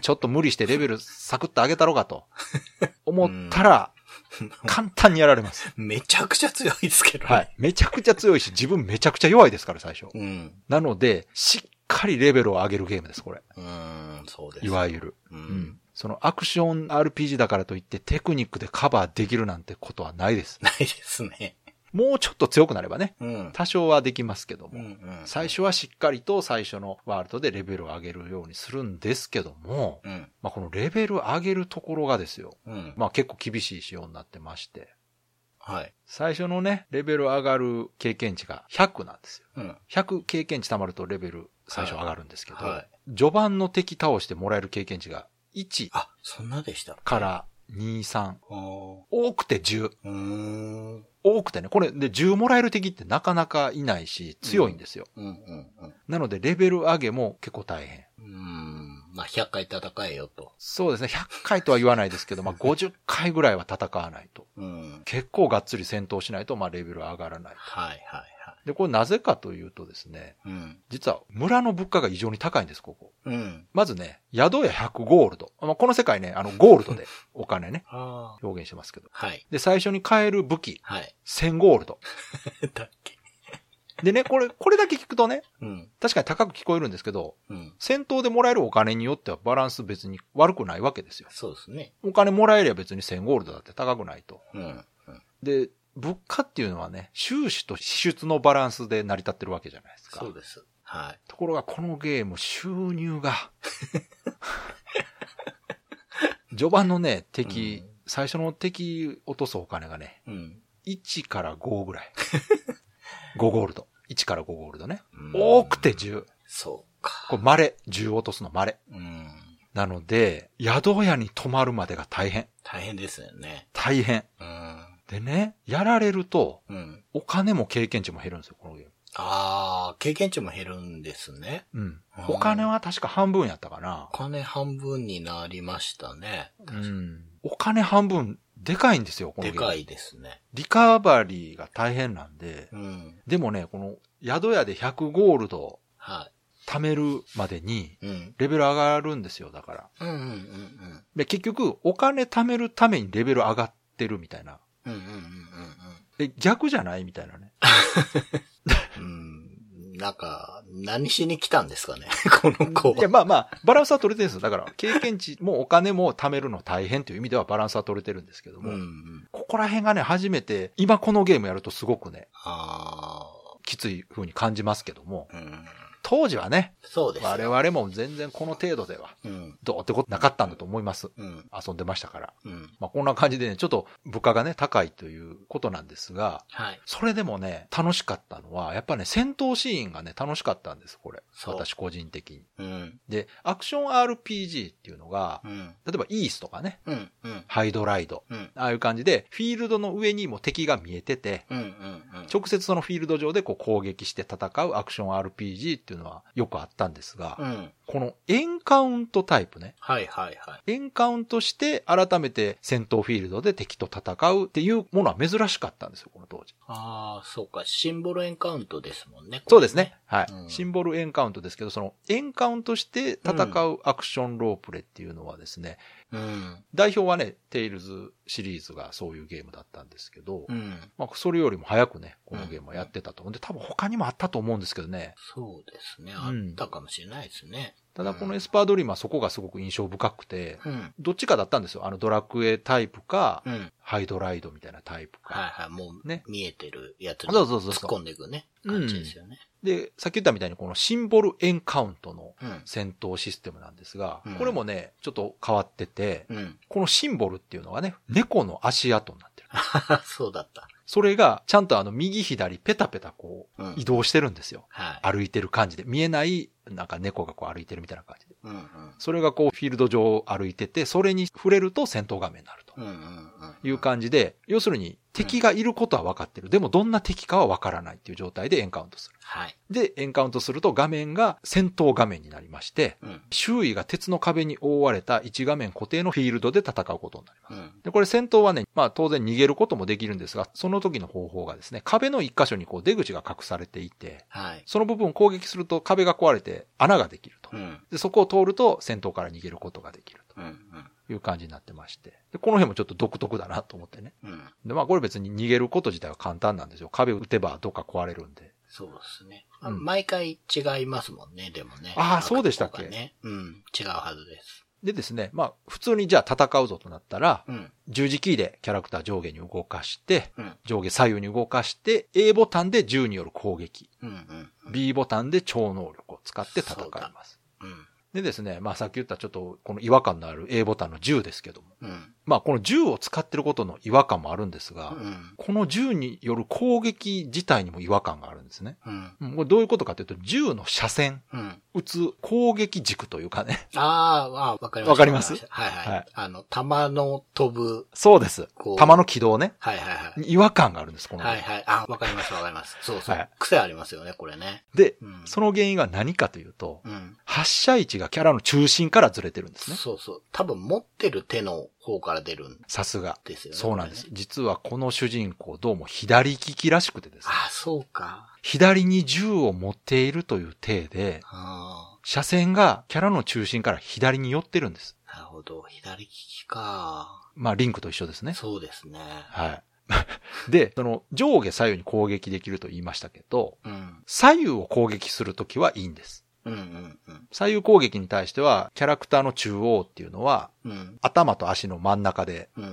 ちょっと無理してレベルサクッと上げたろうかと、思ったら、簡単にやられます。めちゃくちゃ強いですけどね。は。い。めちゃくちゃ強いし、自分めちゃくちゃ弱いですから、最初。うん。なので、しっかりレベルを上げるゲームです、これ。うん、そうです。いわゆる。う。うんん。そのアクション RPG だからといってテクニックでカバーできるなんてことはないです。ないですね。もうちょっと強くなればね、うん。多少はできますけどうん。うも、ん。最初はしっかりと最初のワールドでレベルを上げるようにするんですけども、うん。まあこのレベル上げるところがですよ、うん。まあ結構厳しい仕様になってまして、はい。最初のね、レベル上がる経験値が100なんですよ。うん。100経験値貯まるとレベル最初上がるんですけど、はい。序盤の敵倒してもらえる経験値が1あ、そんなでしたから2、3、お多くて10。ーうーん。多くてね、これで10もらえる敵ってなかなかいないし、強いんですよ。なのでレベル上げも結構大変。まあ、100回戦えよと。そうですね、100回とは言わないですけど、まあ50回ぐらいは戦わないと。うん。結構がっつり戦闘しないと、まあレベル上がらない。はいはいはい。で、これなぜかというとですね、うん。実は村の物価が異常に高いんです、ここ。うん。まずね、宿屋100ゴールド。まあ、この世界ね、あの、ゴールドでお金ね、ああ。表現してますけど。はい。で、最初に買える武器、はい。1000ゴールド。だっけ。でね、これ、これだけ聞くとね、うん。確かに高く聞こえるんですけど、うん。戦闘でもらえるお金によってはバランス別に悪くないわけですよ。そうですね。お金もらえりゃ別に1000ゴールドだって高くないと。うん。うんで、物価っていうのはね、収支と支出のバランスで成り立ってるわけじゃないですか。そうです。はい。ところがこのゲーム収入が、序盤のね、敵、うん最初の敵落とすお金がね、うん。1から5ぐらい。5ゴールド。1から5ゴールドね。うん多くて10。そうか。これ稀。10落とすの稀。うん。なので、宿屋に泊まるまでが大変。大変ですよね。大変。うん。でね、やられると、うん。お金も経験値も減るんですよ、このゲーム。ああ、経験値も減るんですね。うんお金は確か半分やったかなお。金半分になりましたね。うん。お金半分、でかいんですよ、この。でかいですね。リカバリーが大変なんで、うん。でもね、この宿屋で100ゴールドは貯めるまでに、い。うん。レベル上がるんですよ、だから。うんうんうんで、結局、お金貯めるためにレベル上がってるみたいな。うん。うんうんうんえ、逆じゃない？みたいなね。うんうん。うん。なんか、何しに来たんですかね？この子いや、は。まあまあ、バランスは取れてるんですよ。だから、経験値もお金も貯めるの大変という意味ではバランスは取れてるんですけども、うんうん。ここら辺がね、初めて、今このゲームやるとすごくね、あきつい風に感じますけども、あ。うん。当時はね、そうですよ。我々も全然この程度では、うん。どうってことなかったんだと思います。うん。遊んでましたから。うん。まあ、こんな感じでね、ちょっと物価がね、高いということなんですが、はい。それでもね、楽しかったのは、やっぱね、戦闘シーンがね、楽しかったんです、これ。私個人的に。うん。で、アクション RPG っていうのがう、ん。例えばイースとかね、うん。うん。ハイドライド、うん。ああいう感じで、フィールドの上にも敵が見えてて、うん。うん。直接そのフィールド上でこう攻撃して戦うアクション RPG っていうののはよくあったんですが、うん。このエンカウントタイプね。はいはいはい。エンカウントして改めて戦闘フィールドで敵と戦うっていうものは珍しかったんですよ、この当時。ああ、そうか。シンボルエンカウントですもんね。そうですね。はい、うんシンボルエンカウントですけど、そのエンカウントして戦うアクションロープレっていうのはですね、これね。うん。代表はね、テイルズシリーズがそういうゲームだったんですけど、うん。まあ、それよりも早くね、このゲームはやってたと思うんで、多分他にもあったと思うんですけどね。そうですね。あうんったかもしれないですね。ただこのエスパードリームはそこがすごく印象深くて、うん。どっちかだったんですよ。あのドラクエタイプか、うん。ハイドライドみたいなタイプか。はいはい。もう、ね見えてるやつに突っ込んでいくね。感じですよね。で、さっき言ったみたいにこのシンボルエンカウントのうん。戦闘システムなんですが、うんこれもね、ちょっと変わってて、うん。このシンボルっていうのがね、猫の足跡になってる。そうだった。それが、ちゃんとあの、右左ペタペタこううん、移動してるんですよ。はい。歩いてる感じで。見えない、なんか猫がこう歩いてるみたいな感じで。うんうん。それがこう、フィールド上を歩いてて、それに触れると戦闘画面になるとうんうんうん。いう感じで、要するに敵がいることは分かってる。でもどんな敵かは分からないっていう状態でエンカウントする。はい。で、エンカウントすると画面が戦闘画面になりまして、うん。周囲が鉄の壁に覆われた1画面固定のフィールドで戦うことになります。うん。で、これ戦闘はね、まあ当然逃げることもできるんですが、その時の方法がですね、壁の一箇所にこう出口が隠されていて、はい。その部分を攻撃すると壁が壊れて穴ができるとう。ん。で、そこを通ると戦闘から逃げることができるいう感じになってまして。で、この辺もちょっと独特だなと思ってね。うん。で、まあこれ別に逃げること自体は簡単なんですよ。壁打てばどっか壊れるんで。そうですね。あうん毎回違いますもんね、でもね。あーそうでしたっけ？ね。うん。違うはずです。でですね、まあ普通にじゃあ戦うぞとなったら、うん。十字キーでキャラクター上下に動かして、うん。上下左右に動かして、A ボタンで銃による攻撃、うん。うん。うん。B ボタンで超能力を使って戦います。うん。でですね、まあさっき言ったちょっとこの違和感のある A ボタンの10ですけども、うん。まあこの銃を使ってることの違和感もあるんですが、うん。この銃による攻撃自体にも違和感があるんですね。うん。うんこれどういうことかというと、銃の射線、うん。撃つ攻撃軸というかね。あーあー、わかりました。わかります？わはいはい。はいあの、弾の飛ぶ、そうです。弾の軌道ね。はいはいはい。違和感があるんです、この。はいはい。あ、わかりますわかります。そうそう。はい癖ありますよね、これね。で、うん。その原因が何かというと、うん。発射位置がキャラの中心からずれてるんですね。そうそう。多分持ってる手の方から出るんさすが。ですよね。そうなんです実はこの主人公どうも左利きらしくてですね。あ、そうか。左に銃を持っているという体で、あ車線がキャラの中心から左に寄ってるんです。あ、なるほど。左利きか。まあ、リンクと一緒ですね。そうですね。はい。で、その上下左右に攻撃できると言いましたけど、うん。左右を攻撃するときはいいんです。うんうんうん。左右攻撃に対しては、キャラクターの中央っていうのは、うん。頭と足の真ん中でうんうん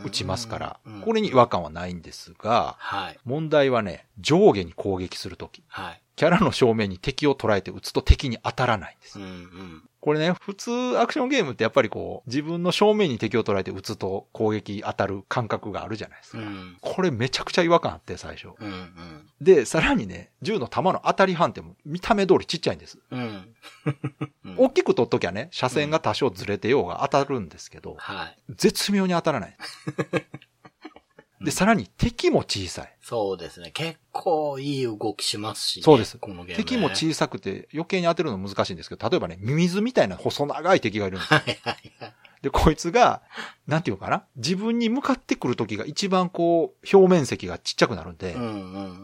うん。撃ちますからうん、これに違和感はないんですが、はい。問題はね、上下に攻撃するとき、はい。キャラの正面に敵を捉えて撃つと敵に当たらないんですうん。うん。これね、普通アクションゲームってやっぱりこう、自分の正面に敵を捉えて撃つと攻撃当たる感覚があるじゃないですか。うん。これめちゃくちゃ違和感あって、最初。うんうん。で、さらにね、銃の弾の当たり判定も見た目通りちっちゃいんです。うん。うん大きく取っときゃね、車線が多少ずれてようが当たるんですけど、はい。絶妙に当たらない。で、さらに敵も小さい。そうですね。結構いい動きしますしね。そうですこのゲーム、ね。敵も小さくて余計に当てるの難しいんですけど、例えばね、ミミズみたいな細長い敵がいるんですよ。はいはいはい。で、こいつが、なんていうのかな？自分に向かってくる時が一番こう、表面積がちっちゃくなるんで。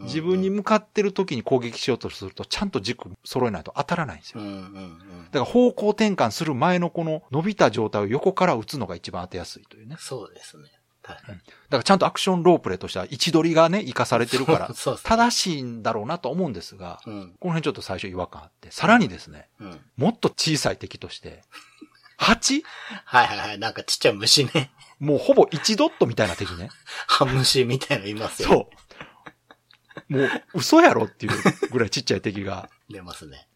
自分に向かってる時に攻撃しようとすると、ちゃんと軸揃えないと当たらないんですよ。だから方向転換する前のこの伸びた状態を横から打つのが一番当てやすいというね。そうですね。だからちゃんとアクションロープレとしては位置取りがね、活かされてるから。正しいんだろうなと思うんですが、うん。この辺ちょっと最初違和感あって、さらにですね、うん。もっと小さい敵として、蜂？はいはいはい。なんかちっちゃい虫ね。もうほぼ1ドットみたいな敵ね。ハムシみたいのいますよ。そう。もう嘘やろっていうぐらいちっちゃい敵が、出ますね。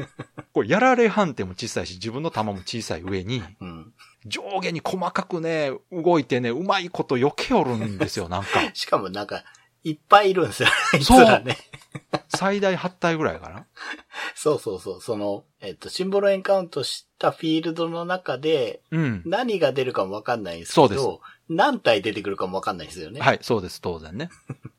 これやられ判定も小さいし、自分の弾も小さい上に、うん。上下に細かくね、動いてね、うまいこと避けおるんですよ、なんか。しかもなんか、いっぱいいるんですよ。あいつそうらね。最大8体ぐらいかな。そうそうそう。その、えっと、シンボルエンカウントしたフィールドの中で、うん。何が出るかもわかんないんですけそうど、何体出てくるかもわかんないですよね。はい、そうです、当然ね。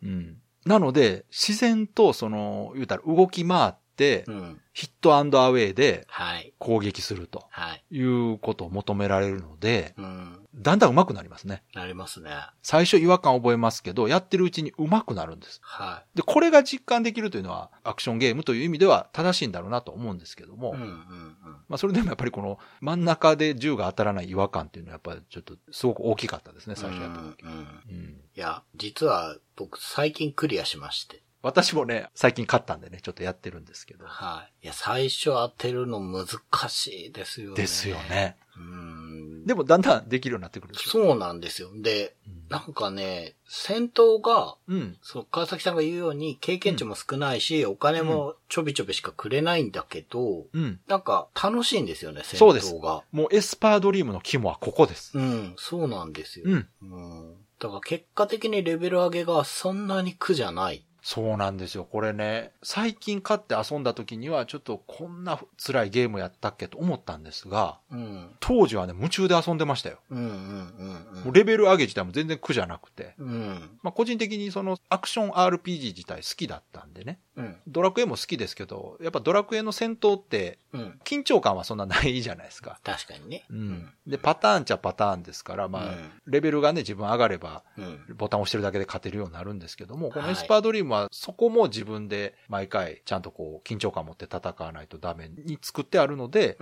うん。なので、自然と、その、言うたら動き回って、ってう、ん。ヒットアウェイではい。攻撃するとはい。いうことを求められるので、うん。だんだん上手くなりますね。なりますね。最初違和感覚えますけど、やってるうちに上手くなるんです。はで、これが実感できるというのは、アクションゲームという意味では正しいんだろうなと思うんですけども、い。うんうんうん。まあそれでもやっぱりこの真ん中で銃が当たらない違和感っていうのはやっぱりちょっとすごく大きかったですね、最初やった時。うんうんうんいや、実は僕最近クリアしまして。私もね、最近買ったんでね、ちょっとやってるんですけど。はい。いや、最初当てるの難しいですよね。ですよ。ね。うん。でもだんだんできるようになってくるでしょ？そうなんですよ。で、うんなんかね、戦闘が、うん。そう、川崎さんが言うように、経験値も少ないし、お金もちょびちょびしかくれないんだけど、うん。なんか楽しいんですよね、戦そうです闘が。もうエスパードリームの肝はここです。うん、そうなんですよ。うん。うん。だから結果的にレベル上げがそんなに苦じゃない。そうなんですよ。これね、最近買って遊んだ時にはちょっとこんな辛いゲームやったっけと思ったんですが、うん。当時はね、夢中で遊んでましたよ。うんうんうんもうレベル上げ自体も全然苦じゃなくて。うん。うん。まあ個人的にそのアクション RPG 自体好きだったんでね。うん。ドラクエも好きですけど、やっぱドラクエの戦闘ってうん。緊張感はそんなないじゃないですか。確かにね。うん。で、パターンっちゃパターンですから、まあ、うんレベルがね、自分上がれば、うん。ボタンを押してるだけで勝てるようになるんですけども、このはいエスパードリームはそこも自分で毎回ちゃんとこう緊張感持って戦わないとダメに作ってあるので。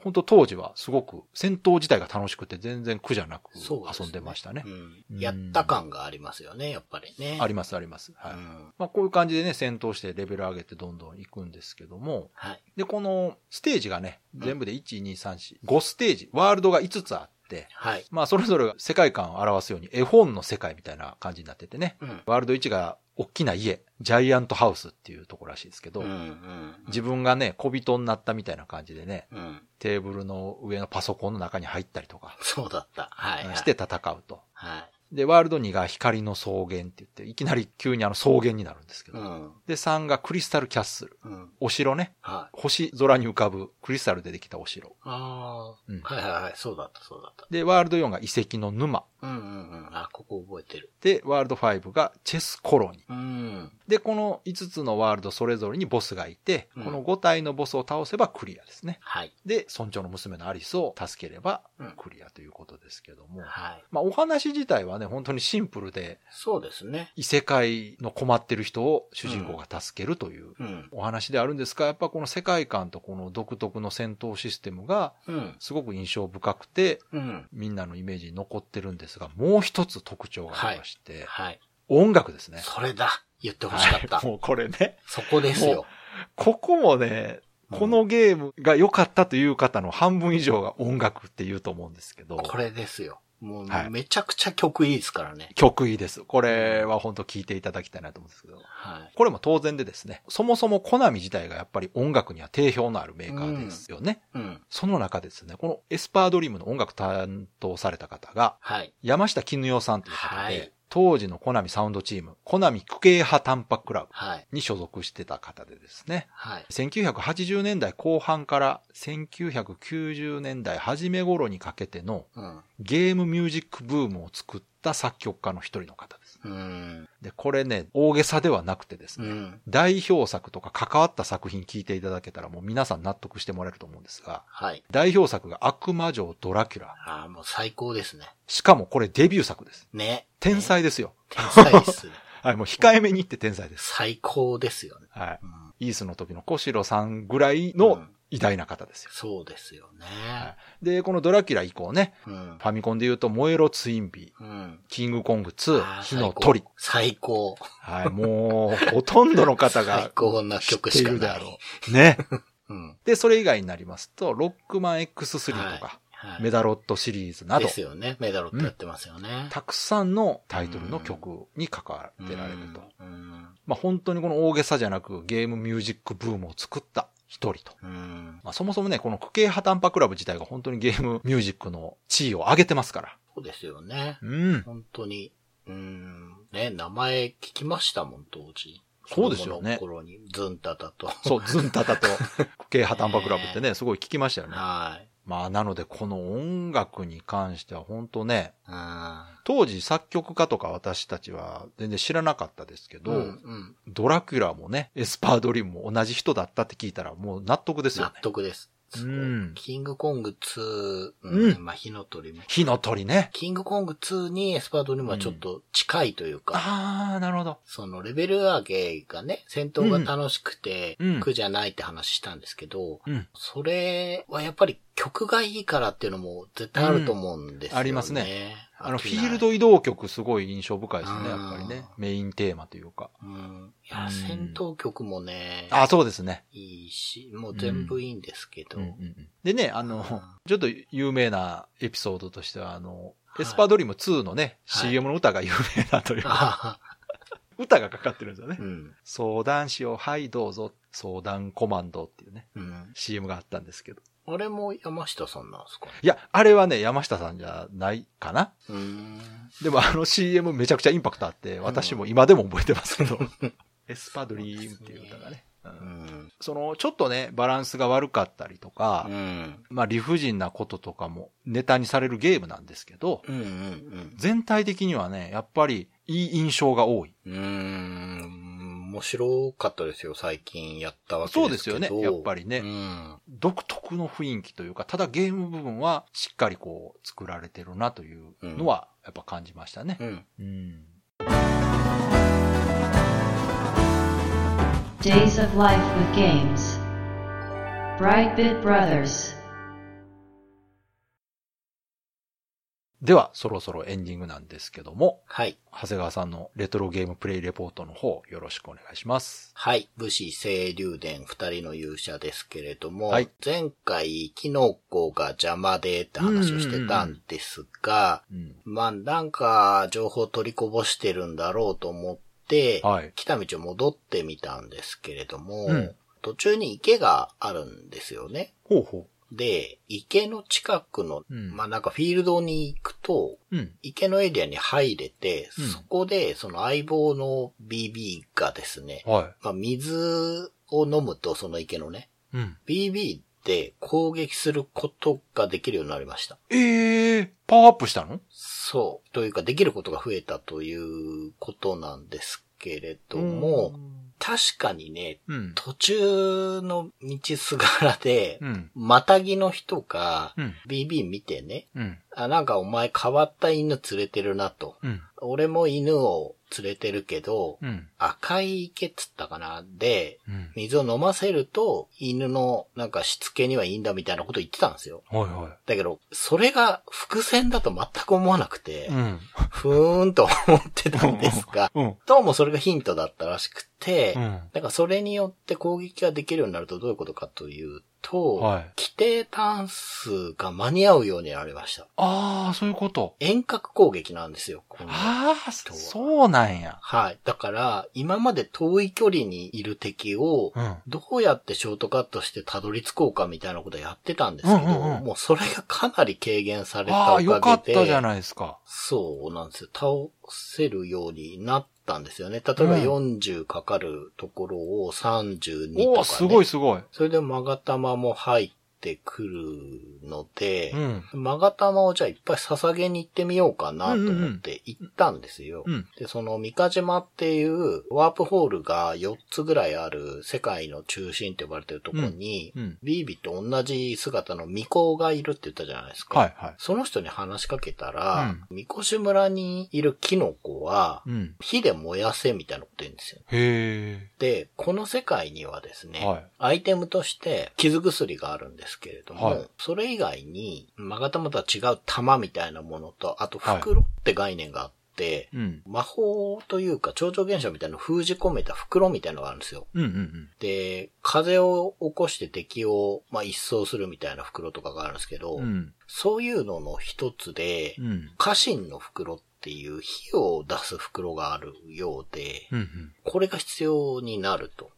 本当当時はすごく戦闘自体が楽しくて全然苦じゃなく遊んでましたね。うん。やった感がありますよね、やっぱりね。ありますあります。はい。うん。まあこういう感じでね、戦闘してレベル上げてどんどん行くんですけども、はい。で、このステージがね、全部で1、2、3、4、5ステージ、ワールドが5つあって、はい。まあそれぞれが世界観を表すように絵本の世界みたいな感じになっててね、うん。ワールド1が大きな家、ジャイアントハウスっていうところらしいですけど、うん。うん。自分がね、小人になったみたいな感じでね、うん。テーブルの上のパソコンの中に入ったりとかそうだった。はい。はいして、戦うと。はい。で、ワールド2が光の草原って言って、いきなり急にあの草原になるんですけど。うん。で、3がクリスタルキャッスル。うん。お城ね。はい。星空に浮かぶクリスタルでできたお城。ああ、うんはいはいはい。そうだった、そうだった。で、ワールド4が遺跡の沼。うんうんうん。あ、ここ覚えてる。で、ワールド5がチェスコロニー。うん。で、この5つのワールドそれぞれにボスがいて、うんこの5体のボスを倒せばクリアですね。はい。で、村長の娘のアリスを助ければうんクリアということですけども。はい。まあ、お話自体はね、本当にシンプルで、そうですね。異世界の困ってる人を主人公が助けるといううん。お話であるんですが、やっぱこの世界観とこの独特の戦闘システムがうん。すごく印象深くて、うん。みんなのイメージに残ってるんですが、もう一つ特徴がありまして、はい。音楽ですね。それだ。言ってほしかった。はいもうこれね、そこですよ。ここもね、このゲームが良かったという方の半分以上が音楽って言うと思うんですけど、これですよ。もうはいめちゃくちゃ曲いいですからね。曲いいです。これは本当聞いていただきたいなと思うんですけど、はい。これも当然でですね、そもそもコナミ自体がやっぱり音楽には定評のあるメーカーですよね。うん。その中ですね、このエスパードリームの音楽担当された方が、はい。山下絹代さんという方で、はい当時のコナミサウンドチーム、コナミ区形派タンパクラブはい。に所属してた方でですね、はい。1980年代後半から1990年代初め頃にかけてのうん。ゲームミュージックブームを作った作曲家の一人の方です。うん。で、これね、大げさではなくてですね、うん。代表作とか関わった作品聞いていただけたらもう皆さん納得してもらえると思うんですが、はい。代表作が悪魔城ドラキュラ。ああ、もう最高ですね。しかもこれデビュー作です。ね。天才ですよ。天才っすね。はい、もう控えめに言って天才です。最高ですよね。はい。うん。イースの時の小城さんぐらいうのん偉大な方ですよ。そうですよね。で、このドラキュラ以降ね、うんフ。ァミコンで言うと、燃えろツインビー、うん。キングコングあ2、ー火の鳥。。最高。はい、もう、ほとんどの方最が高な曲しかない。るであろう。ね。うん。で、それ以外になりますと、ロックマン X3 とか、はい。メダロットシリーズなどで、すよね。メダロットやってますよね。たくさんのタイトルの曲に関わってられると。うん。まあ本当にこの大げさじゃなくゲームミュージックブームを作った一人と。うん。まあそもそもね、この区形派タンパクラブ自体が本当にゲームミュージックの地位を上げてますから。そうですよね。うん。本当に。うん。ね、名前聞きましたもん、当時。そうですよね頃に、ズンタタと。そう、ズンタタと矩形派タンパクラブってね、すごい聞きましたよね。はい。まあ、なのでこの音楽に関しては本当ね、うん。当時作曲家とか私たちは全然知らなかったですけど、うんうん。ドラキュラもね、エスパードリームも同じ人だったって聞いたらもう納得ですよ納ね。得です。うんキングコング2、うんまあ火の鳥も。火の鳥ね。キングコング2にエスパードリームはちょっと近いというか、あー、なるほど。そのレベル上げがね、戦闘が楽しくて、うん苦じゃないって話したんですけど、うん。それはやっぱり曲がいいからっていうのも絶対あると思うんですよね。うんありますね。あの、フィールド移動曲すごい印象深いですね、うんやっぱりね。メインテーマというか。うん。いや、うん戦闘曲もね、あ、そうですね。いいし、もう全部いいんですけど、うんうんうんでね、あの、ちょっと有名なエピソードとしては、あの、はいエスパードリーム2のね、はい CM の歌が有名だというか、あ歌がかかってるんですよねあ、う。ん。相談しよう、はい、どうぞ、相談コマンドっていうね、うん。CM があったんですけど。あれも山下さんなんですか？いや、あれはね、山下さんじゃないかな。でもあの CM めちゃくちゃインパクトあって、私も今でも覚えてますけど、エスパードリームっていう歌がね。ううんん。その、ちょっとね、バランスが悪かったりとか、うん。まあ理不尽なこととかもネタにされるゲームなんですけど、うんうん全体的にはね、やっぱりいい印象が多い。うん。面白かったですよ、最近やったわけそうでけど。ですすよね、やっぱりね。うん。独特の雰囲気というか、ただゲーム部分はしっかりこう作られてるなというのはやっぱ感じましたねう。ん。うん。Days of Life with Games. Brightbit Brothers. では、そろそろエンディングなんですけども、はい。長谷川さんのレトロゲームプレイレポートの方よろしくお願いします。はい。武士清流伝二人の勇者ですけれども、はい前回、キノコが邪魔でって話をしてたんですが、うん。まあ、なんか、情報取りこぼしてるんだろうと思って、はい。来た道を戻ってみたんですけれども、うん途中に池があるんですよね。ほうほで、池の近くの、うんまあなんかフィールドに行くと、う。うん。池のエリアに入れて、うんそこでその相棒の BB がですね、はまあ水を飲むとその池のね、い。うん。BB で攻撃することができるようになりました。ええー、パワーアップしたの？そう。というか、できることが増えたということなんですけれども、確かにね、うん。途中の道すがらでう、ん。またぎの人がうん。BB 見てね、うん。あ、なんかお前変わった犬連れてるなと。うん。俺も犬を連れてるけど、うん。赤い池っつったかな？で、うん。水を飲ませると犬のなんかしつけにはいいんだみたいなこと言ってたんですよ。はいはだけど、それが伏線だと全く思わなくてい。、うん。ふーんと思ってたんですが、うん。どうもそれがヒントだったらしくて、うん。だからそれによって攻撃ができるようになるとどういうことかというと、はい規定単数が間に合うようになりました。ああ、そういうこと。遠隔攻撃なんですよ。ああ、そうなんや。はい。だから、今まで遠い距離にいる敵を、うん。どうやってショートカットしてたどり着こうかみたいなことやってたんですけど、うんうんうんもうそれがかなり軽減されたああ、おかげで、よかったじゃないですか。そうなんですよ。倒せるようになったんですよね。例えばうん40かかるところを32とか、ね。おお、すごいすごい。それでマガタマも入ってくるので、うん。マガタマをじゃあいっぱい捧げに行ってみようかなと思って行ったんですよ。うん。で、その三日島っていうワープホールが4つぐらいある世界の中心って呼ばれてるところに、うん。ビービーと同じ姿の巫女がいるって言ったじゃないですか。はいはい。その人に話しかけたら、三越村にいるキノコは、うん。火で燃やせみたいなこと言うんですよ。へで、この世界にはですね、はいアイテムとして傷薬があるんですけれども、はいそれ以外に、マガタマとは違う玉みたいなものと、あと袋って概念があって、え。うん。魔法というか超常現象みたいなのを封じ込めた袋みたいなのがあるんですよ。うんうんうん。で、風を起こして敵を、まあ、一掃するみたいな袋とかがあるんですけど、うん。そういうのの一つで、うん。家臣の袋っていう火を出す袋があるようで、うん。これが必要になるとうん。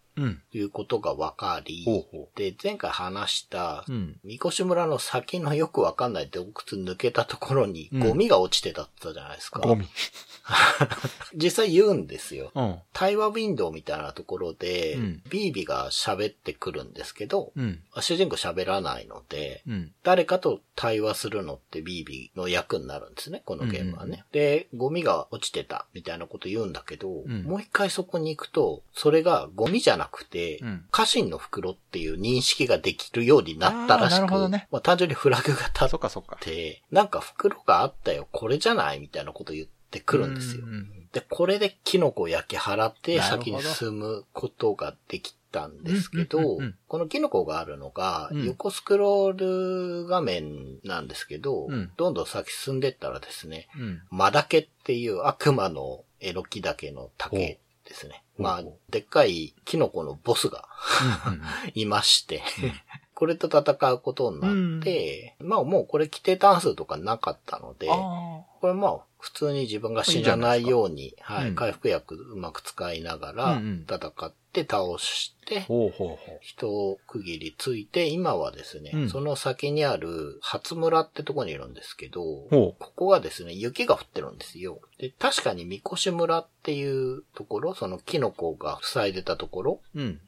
いうことが分かり、ほうほで、前回話したう。、うん。三越村の先のよくわかんない洞窟抜けたところにうんゴミが落ちてたったじゃないですか。ゴミ。実際言うんですよ。うん。対話ウィンドウみたいなところで、うんビービが喋ってくるんですけど、うん。主人公喋らないので、うん。誰かと対話するのってビービーの役になるんですね、このゲームはね。で、ゴミが落ちてたみたいなこと言うんだけど、んもう一回そこに行くと、それがゴミじゃなくて、うん家臣の袋っていう認識ができるようになったらしく、ねまあ単純にフラグが立っそっかそっか。て、なんか袋があったよ、これじゃないみたいなこと言ってくるんですよ。うんうんで、これでキノコを焼き払って先に進むことができたんですけどうんうんうんうん、このキノコがあるのがうん。横スクロール画面なんですけどうん、どんどん先進んでったらですね、うん。マダケっていう 悪魔のエロキダケの竹ですね。まあでっかいキノコのボスがうんうん いまして、これと戦うことになって、まあもうこれ規定単数とかなかったので、あこれまあ、普通に自分が死なないように、はいうん。回復薬うまく使いながら、うんうん。戦って倒してあ。、ほうほうほ一区切りついて、今はですね、うんその先にある初村ってとこにいるんですけど、ほここがですね、雪が降ってるんですよ。で、確かに三越村っていうところ、そのキノコが塞いでたところ。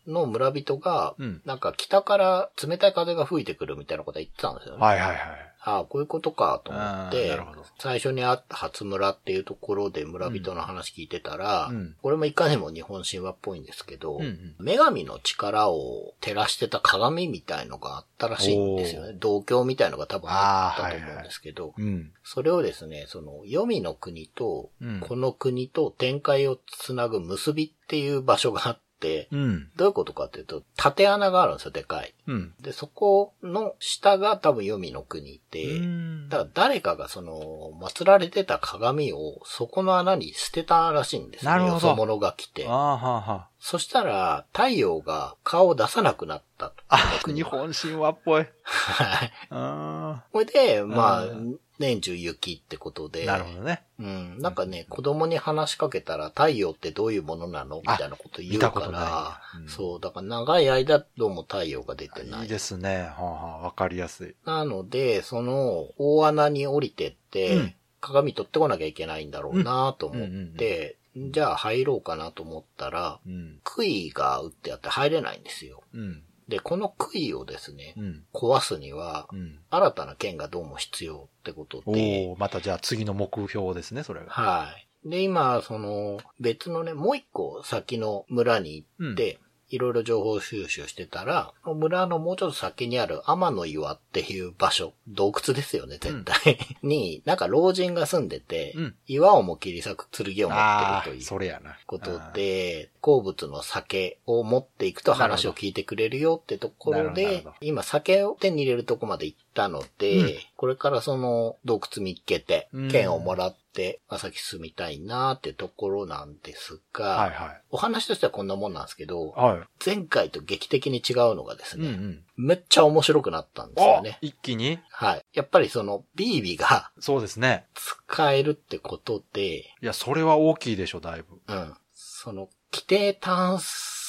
の村人が、うん。なんか北から冷たい風が吹いてくるみたいなことは言ってたんですよね。はいはいはい。ああ、こういうことかと思って最初にあった初村っていうところで村人の話聞いてたら、うん。これもいかにも日本神話っぽいんですけど、うんうん。女神の力を照らしてた鏡みたいのがあったらしいんですよね。銅鏡みたいのが多分あったと思うんですけど、うん。それをですね、その、黄泉の国とうん、この国と展開をつなぐ結びっていう場所があって、うん。どういうことかっていうと、縦穴があるんですよ、でかい。うん。で、そこの下が多分黄泉の国で、うんだから誰かがその、祀られてた鏡をそこの穴に捨てたらしいんですなるほどよそ者が来てあ。あ、はあ、はそしたら、太陽が顔を出さなくなったと。あ。あ、日本神話っぽい。はい。あこれで、まあう、年中雪ってことあ。で。なるほどね。うん。なんかね、子供に話しかけたら、太陽ってどういうものなの？みたいなこと言うから、うんそう、だから長い間どうも太陽が出てない。いいですね。はあ、はあ、わかりやすい。なので、その大穴に降りてって、うん鏡取ってこなきゃいけないんだろうなと思って、じゃあ入ろうかなと思ったら、うん。杭が打ってあって入れないんですよ。うん。で、この杭をですね、うん。壊すには、うん。新たな剣がどうも必要ってことおで、おまたじゃあ次の目標ですね、それが。はい。で、今、その、別のね、もう一個先の村に行って、いろいろ情報収集してたら、村のもうちょっと先にある天の岩っていう場所、洞窟ですよね、絶対。に、なんか老人が住んでて、うん。岩をも切り裂く剣を持ってるというそれやな。ことで、好物の酒を持っていくと話を聞いてくれるよってところで今酒を手に入れるとこまで行ったので、うん。これからその洞窟見っけてうん、剣をもらって、まあ先進みたいなってところなんですが、はいはい。お話としてはこんなもんなんですけど、は前回と劇的に違うのがですい。うんうね、ん。めっちゃ面白くなったんですよあね。一気に？はい。やっぱりその、ビービが そうですね。使えるってことで、いや、それは大きいでしょ、だいぶ。うん。その、規定単数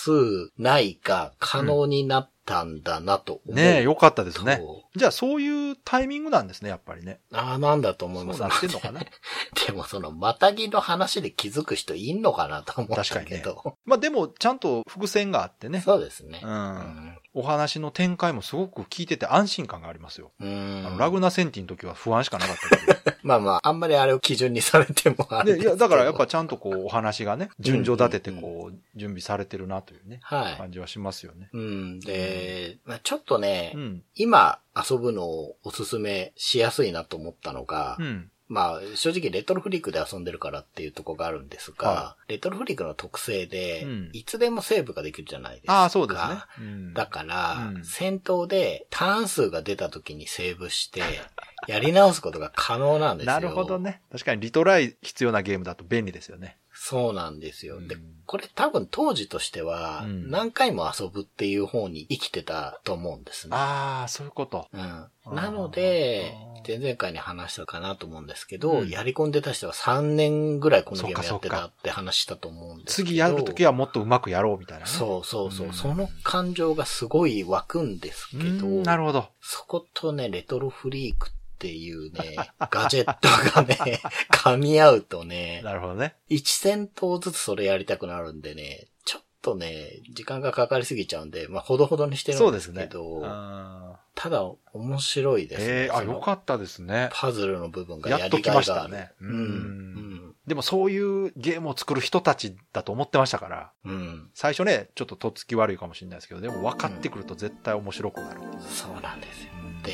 ないが可能になったんだなと思う。ねえ、よかったですね。とじゃあ、そういうタイミングなんですね、やっぱりね。ああ、なんだと思います。そうなってんのかな？でもその、またぎの話で気づく人いんのかなと思ったけど。まあでも、ちゃんと伏線があってね。そうですね。う。うんん。お話の展開もすごく聞いてて安心感がありますよ。うあんの、ラグナセンティの時は不安しかなかったけど。まあまあ、あんまりあれを基準にされてもあれで、いや、だからやっぱちゃんとこう、お話がね、順序立ててうんこう、準備されてるなというね、はい。感じはしますよね。うん。で、まあ、ちょっとね、うん。今遊ぶのをおすすめしやすいなと思ったのが、うん。まあ、正直レトロフリークで遊んでるからっていうところがあるんですが、はレトロフリークの特性で、うんいつでもセーブができるじゃないですか。ああ、そうですね。うんだから、うん戦闘でターン数が出た時にセーブして、やり直すことが可能なんですよ。なるほど。ね。確かにリトライ必要なゲームだと便利ですよね。そうなんですよ。でうん、これ多分当時としては、うん何回も遊ぶっていう方に生きてたと思うんですね。ああ、そういうこと。うん。なので前々回に話したかなと思うんですけど、うんやり込んでた人は3年ぐらいこのゲームやってたって話したと思うんですけど。次やるときはもっとうまくやろうみたいなね。そうそうそう、うんその感情がすごい湧くんですけど、うんなるほど。そことね、レトロフリークっっていうね、ガジェットがね、噛み合うとね、なるほどね。1戦闘ずつそれやりたくなるんでね、ちょっとね、時間がかかりすぎちゃうんで、まあ、ほどほどにしてるでそうんですけど、あただ、面白いーですね。ええあ、よかったですね。パズルの部分がやりがいがある。たね。ううんん。でもそういうゲームを作る人たちだと思ってましたから、うん。うん。最初ね、ちょっととっつき悪いかもしれないですけど、でも分かってくると絶対面白くなる。そうなんですよ。うんで、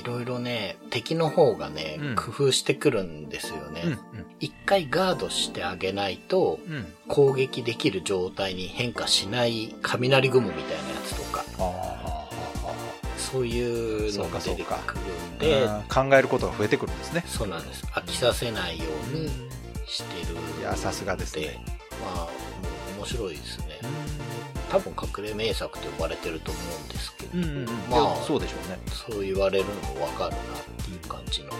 いろいろね、敵の方がね、うん工夫してくるんですよね。うん、一回ガードしてあげないと、うん、うん。攻撃できる状態に変化しない雷雲みたいなやつとか、あそういうのが出てくるんでで、考えることが増えてくるんですね。そうなんです。飽きさせないようにしてるいや、さすがですでね。、まあ、面白いですね。多分隠れ名作と呼ばれてると思うんですけど、うん、うん、うん。まあまあ、そうでしょうね。そう言われるのもわかるなっていう感じの。い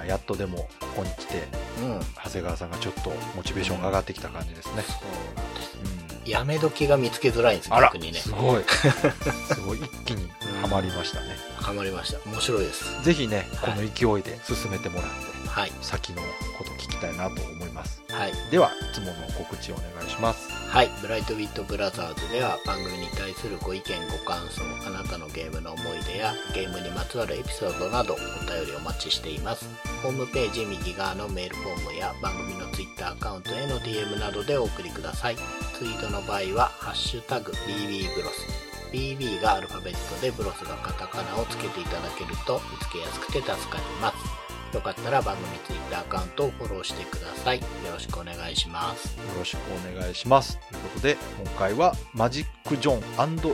ややっとでも、ここに来て、うん。うん。長谷川さんがちょっとモチベーションが上がってきた感じですね。そうなんです。うんやめ時が見つけづらいんです、逆にね。すごい。すごい、一気にハマりましたね。ハマりました。面白いです。ぜひね、こはいの勢いで進めてもらって、はい。先のこと聞きたいなと思います。はい。では、いつもの告知をお願いします。はい。ブライトビットブラザーズでは番組に対するご意見、ご感想、あなたのゲームの思い出やゲームにまつわるエピソードなどお便りお待ちしています。ホームページ右側のメールフォームや番組のツイッターアカウントへの DM などでお送りください。ツイートの場合は、ハッシュタグ BB ブロス。BB がアルファベットでブロスがカタカナをつけていただけると見つけやすくて助かります。よかったら番組ツイアカウントをフォローしてください。よろしくお願いします。よろしくお願いします。ということで、今回はマジック・ジョン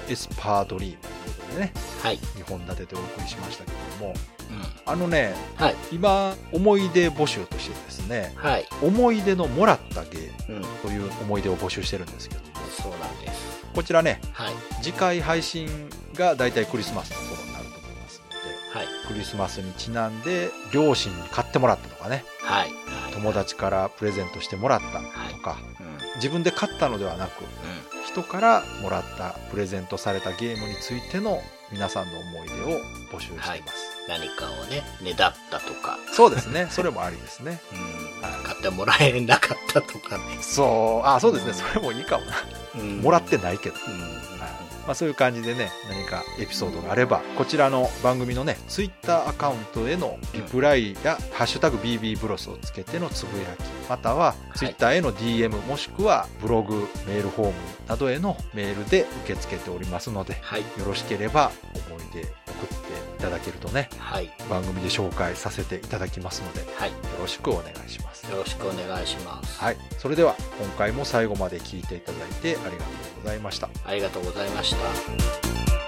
エスパードリームということでね、はい。2本立ててお送りしましたけども、うん。あのね、はい。今、思い出募集としてですね、はい。思い出のもらったゲームうん。という思い出を募集してるんですけども、そうなんです。こちらね、はい。次回配信がだいたいクリスマスクリスマスにちなんで両親に買ってもらったとかね、はい。友達からプレゼントしてもらったとか、うん。うん。自分で買ったのではなく、人からもらったプレゼントされたゲームについての皆さんの思い出を募集しています。何かをね、ねだったとか、そうですね。それもありですね。うん。はい買ってもらえなかったとかね。そう、あ、そうですね。それもいいかもな。うんもらってないけど。うん。はいまあ、そういう感じでね、何かエピソードがあれば、こちらの番組のね、ツイッターアカウントへのリプライや、ハッシュタグ BB ブロスをつけてのつぶやき、またはツイッターへの DM、もしくはブログ、メールフォームなどへのメールで受け付けておりますので、はい。よろしければ思い出送っていただけるとね、はい。番組で紹介させていただきますので、よはい。ろしくお願いします。よろしくお願いします。はい。それでは、今回も最後まで聞いていただいてありがとうございました。ありがとうございました。